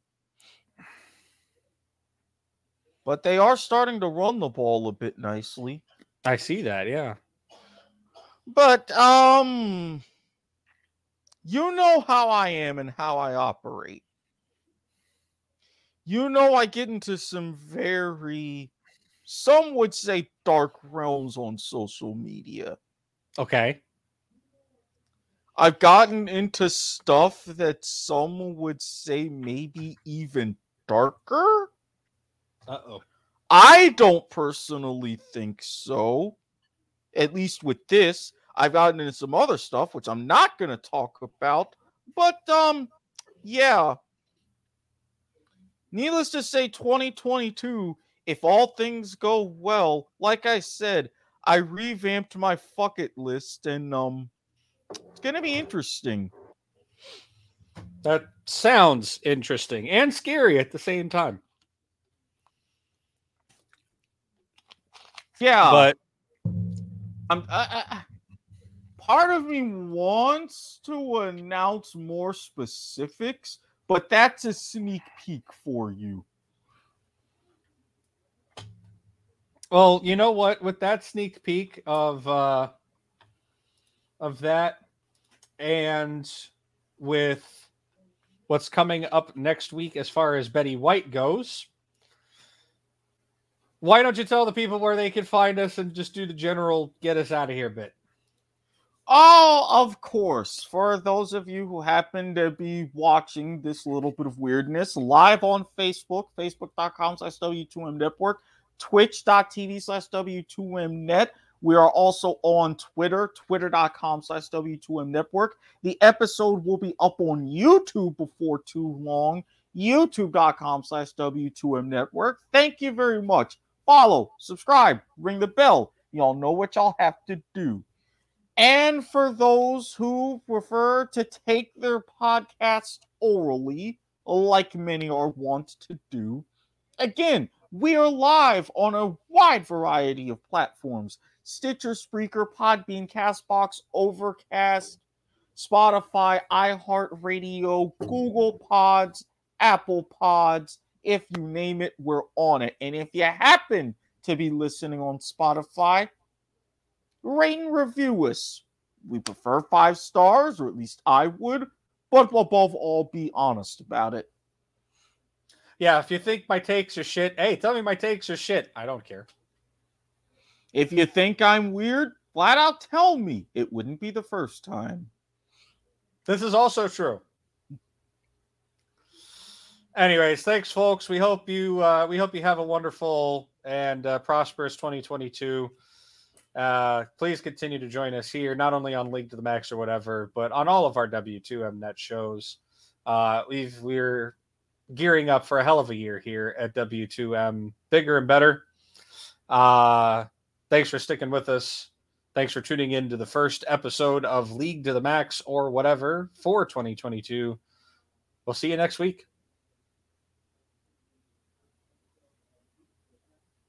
But they are starting to run the ball a bit nicely. I see that. Yeah. But um you know how I am and how I operate. You know I get into some very some would say dark realms on social media. Okay. I've gotten into stuff that some would say maybe even darker. Uh oh. I don't personally think so. At least with this, I've gotten into some other stuff which I'm not going to talk about. But um yeah. Needless to say 2022 if all things go well, like I said, I revamped my fuck it list and um it's going to be interesting. That sounds interesting and scary at the same time. Yeah. but I'm, I, I, part of me wants to announce more specifics, but that's a sneak peek for you. well, you know what? With that sneak peek of uh of that and with what's coming up next week as far as Betty White goes, why don't you tell the people where they can find us and just do the general get us out of here bit? Oh, of course. For those of you who happen to be watching this little bit of weirdness live on Facebook, facebook.com slash W2M Network, twitch.tv slash W2M Net. We are also on Twitter, twitter.com slash W2M Network. The episode will be up on YouTube before too long, youtube.com slash W2M Network. Thank you very much. Follow, subscribe, ring the bell. Y'all know what y'all have to do. And for those who prefer to take their podcast orally, like many are wont to do, again, we are live on a wide variety of platforms Stitcher, Spreaker, Podbean, Castbox, Overcast, Spotify, iHeartRadio, Google Pods, Apple Pods, If you name it, we're on it. And if you happen to be listening on Spotify, rate and review us. We prefer five stars, or at least I would, but above all, be honest about it. Yeah, if you think my takes are shit, hey, tell me my takes are shit. I don't care. If you think I'm weird, flat out tell me. It wouldn't be the first time. This is also true. Anyways, thanks, folks. We hope you uh, we hope you have a wonderful and uh, prosperous 2022. Uh, please continue to join us here, not only on League to the Max or whatever, but on all of our W2M net shows. Uh, we've we're gearing up for a hell of a year here at W2M, bigger and better. Uh, thanks for sticking with us. Thanks for tuning in to the first episode of League to the Max or whatever for 2022. We'll see you next week.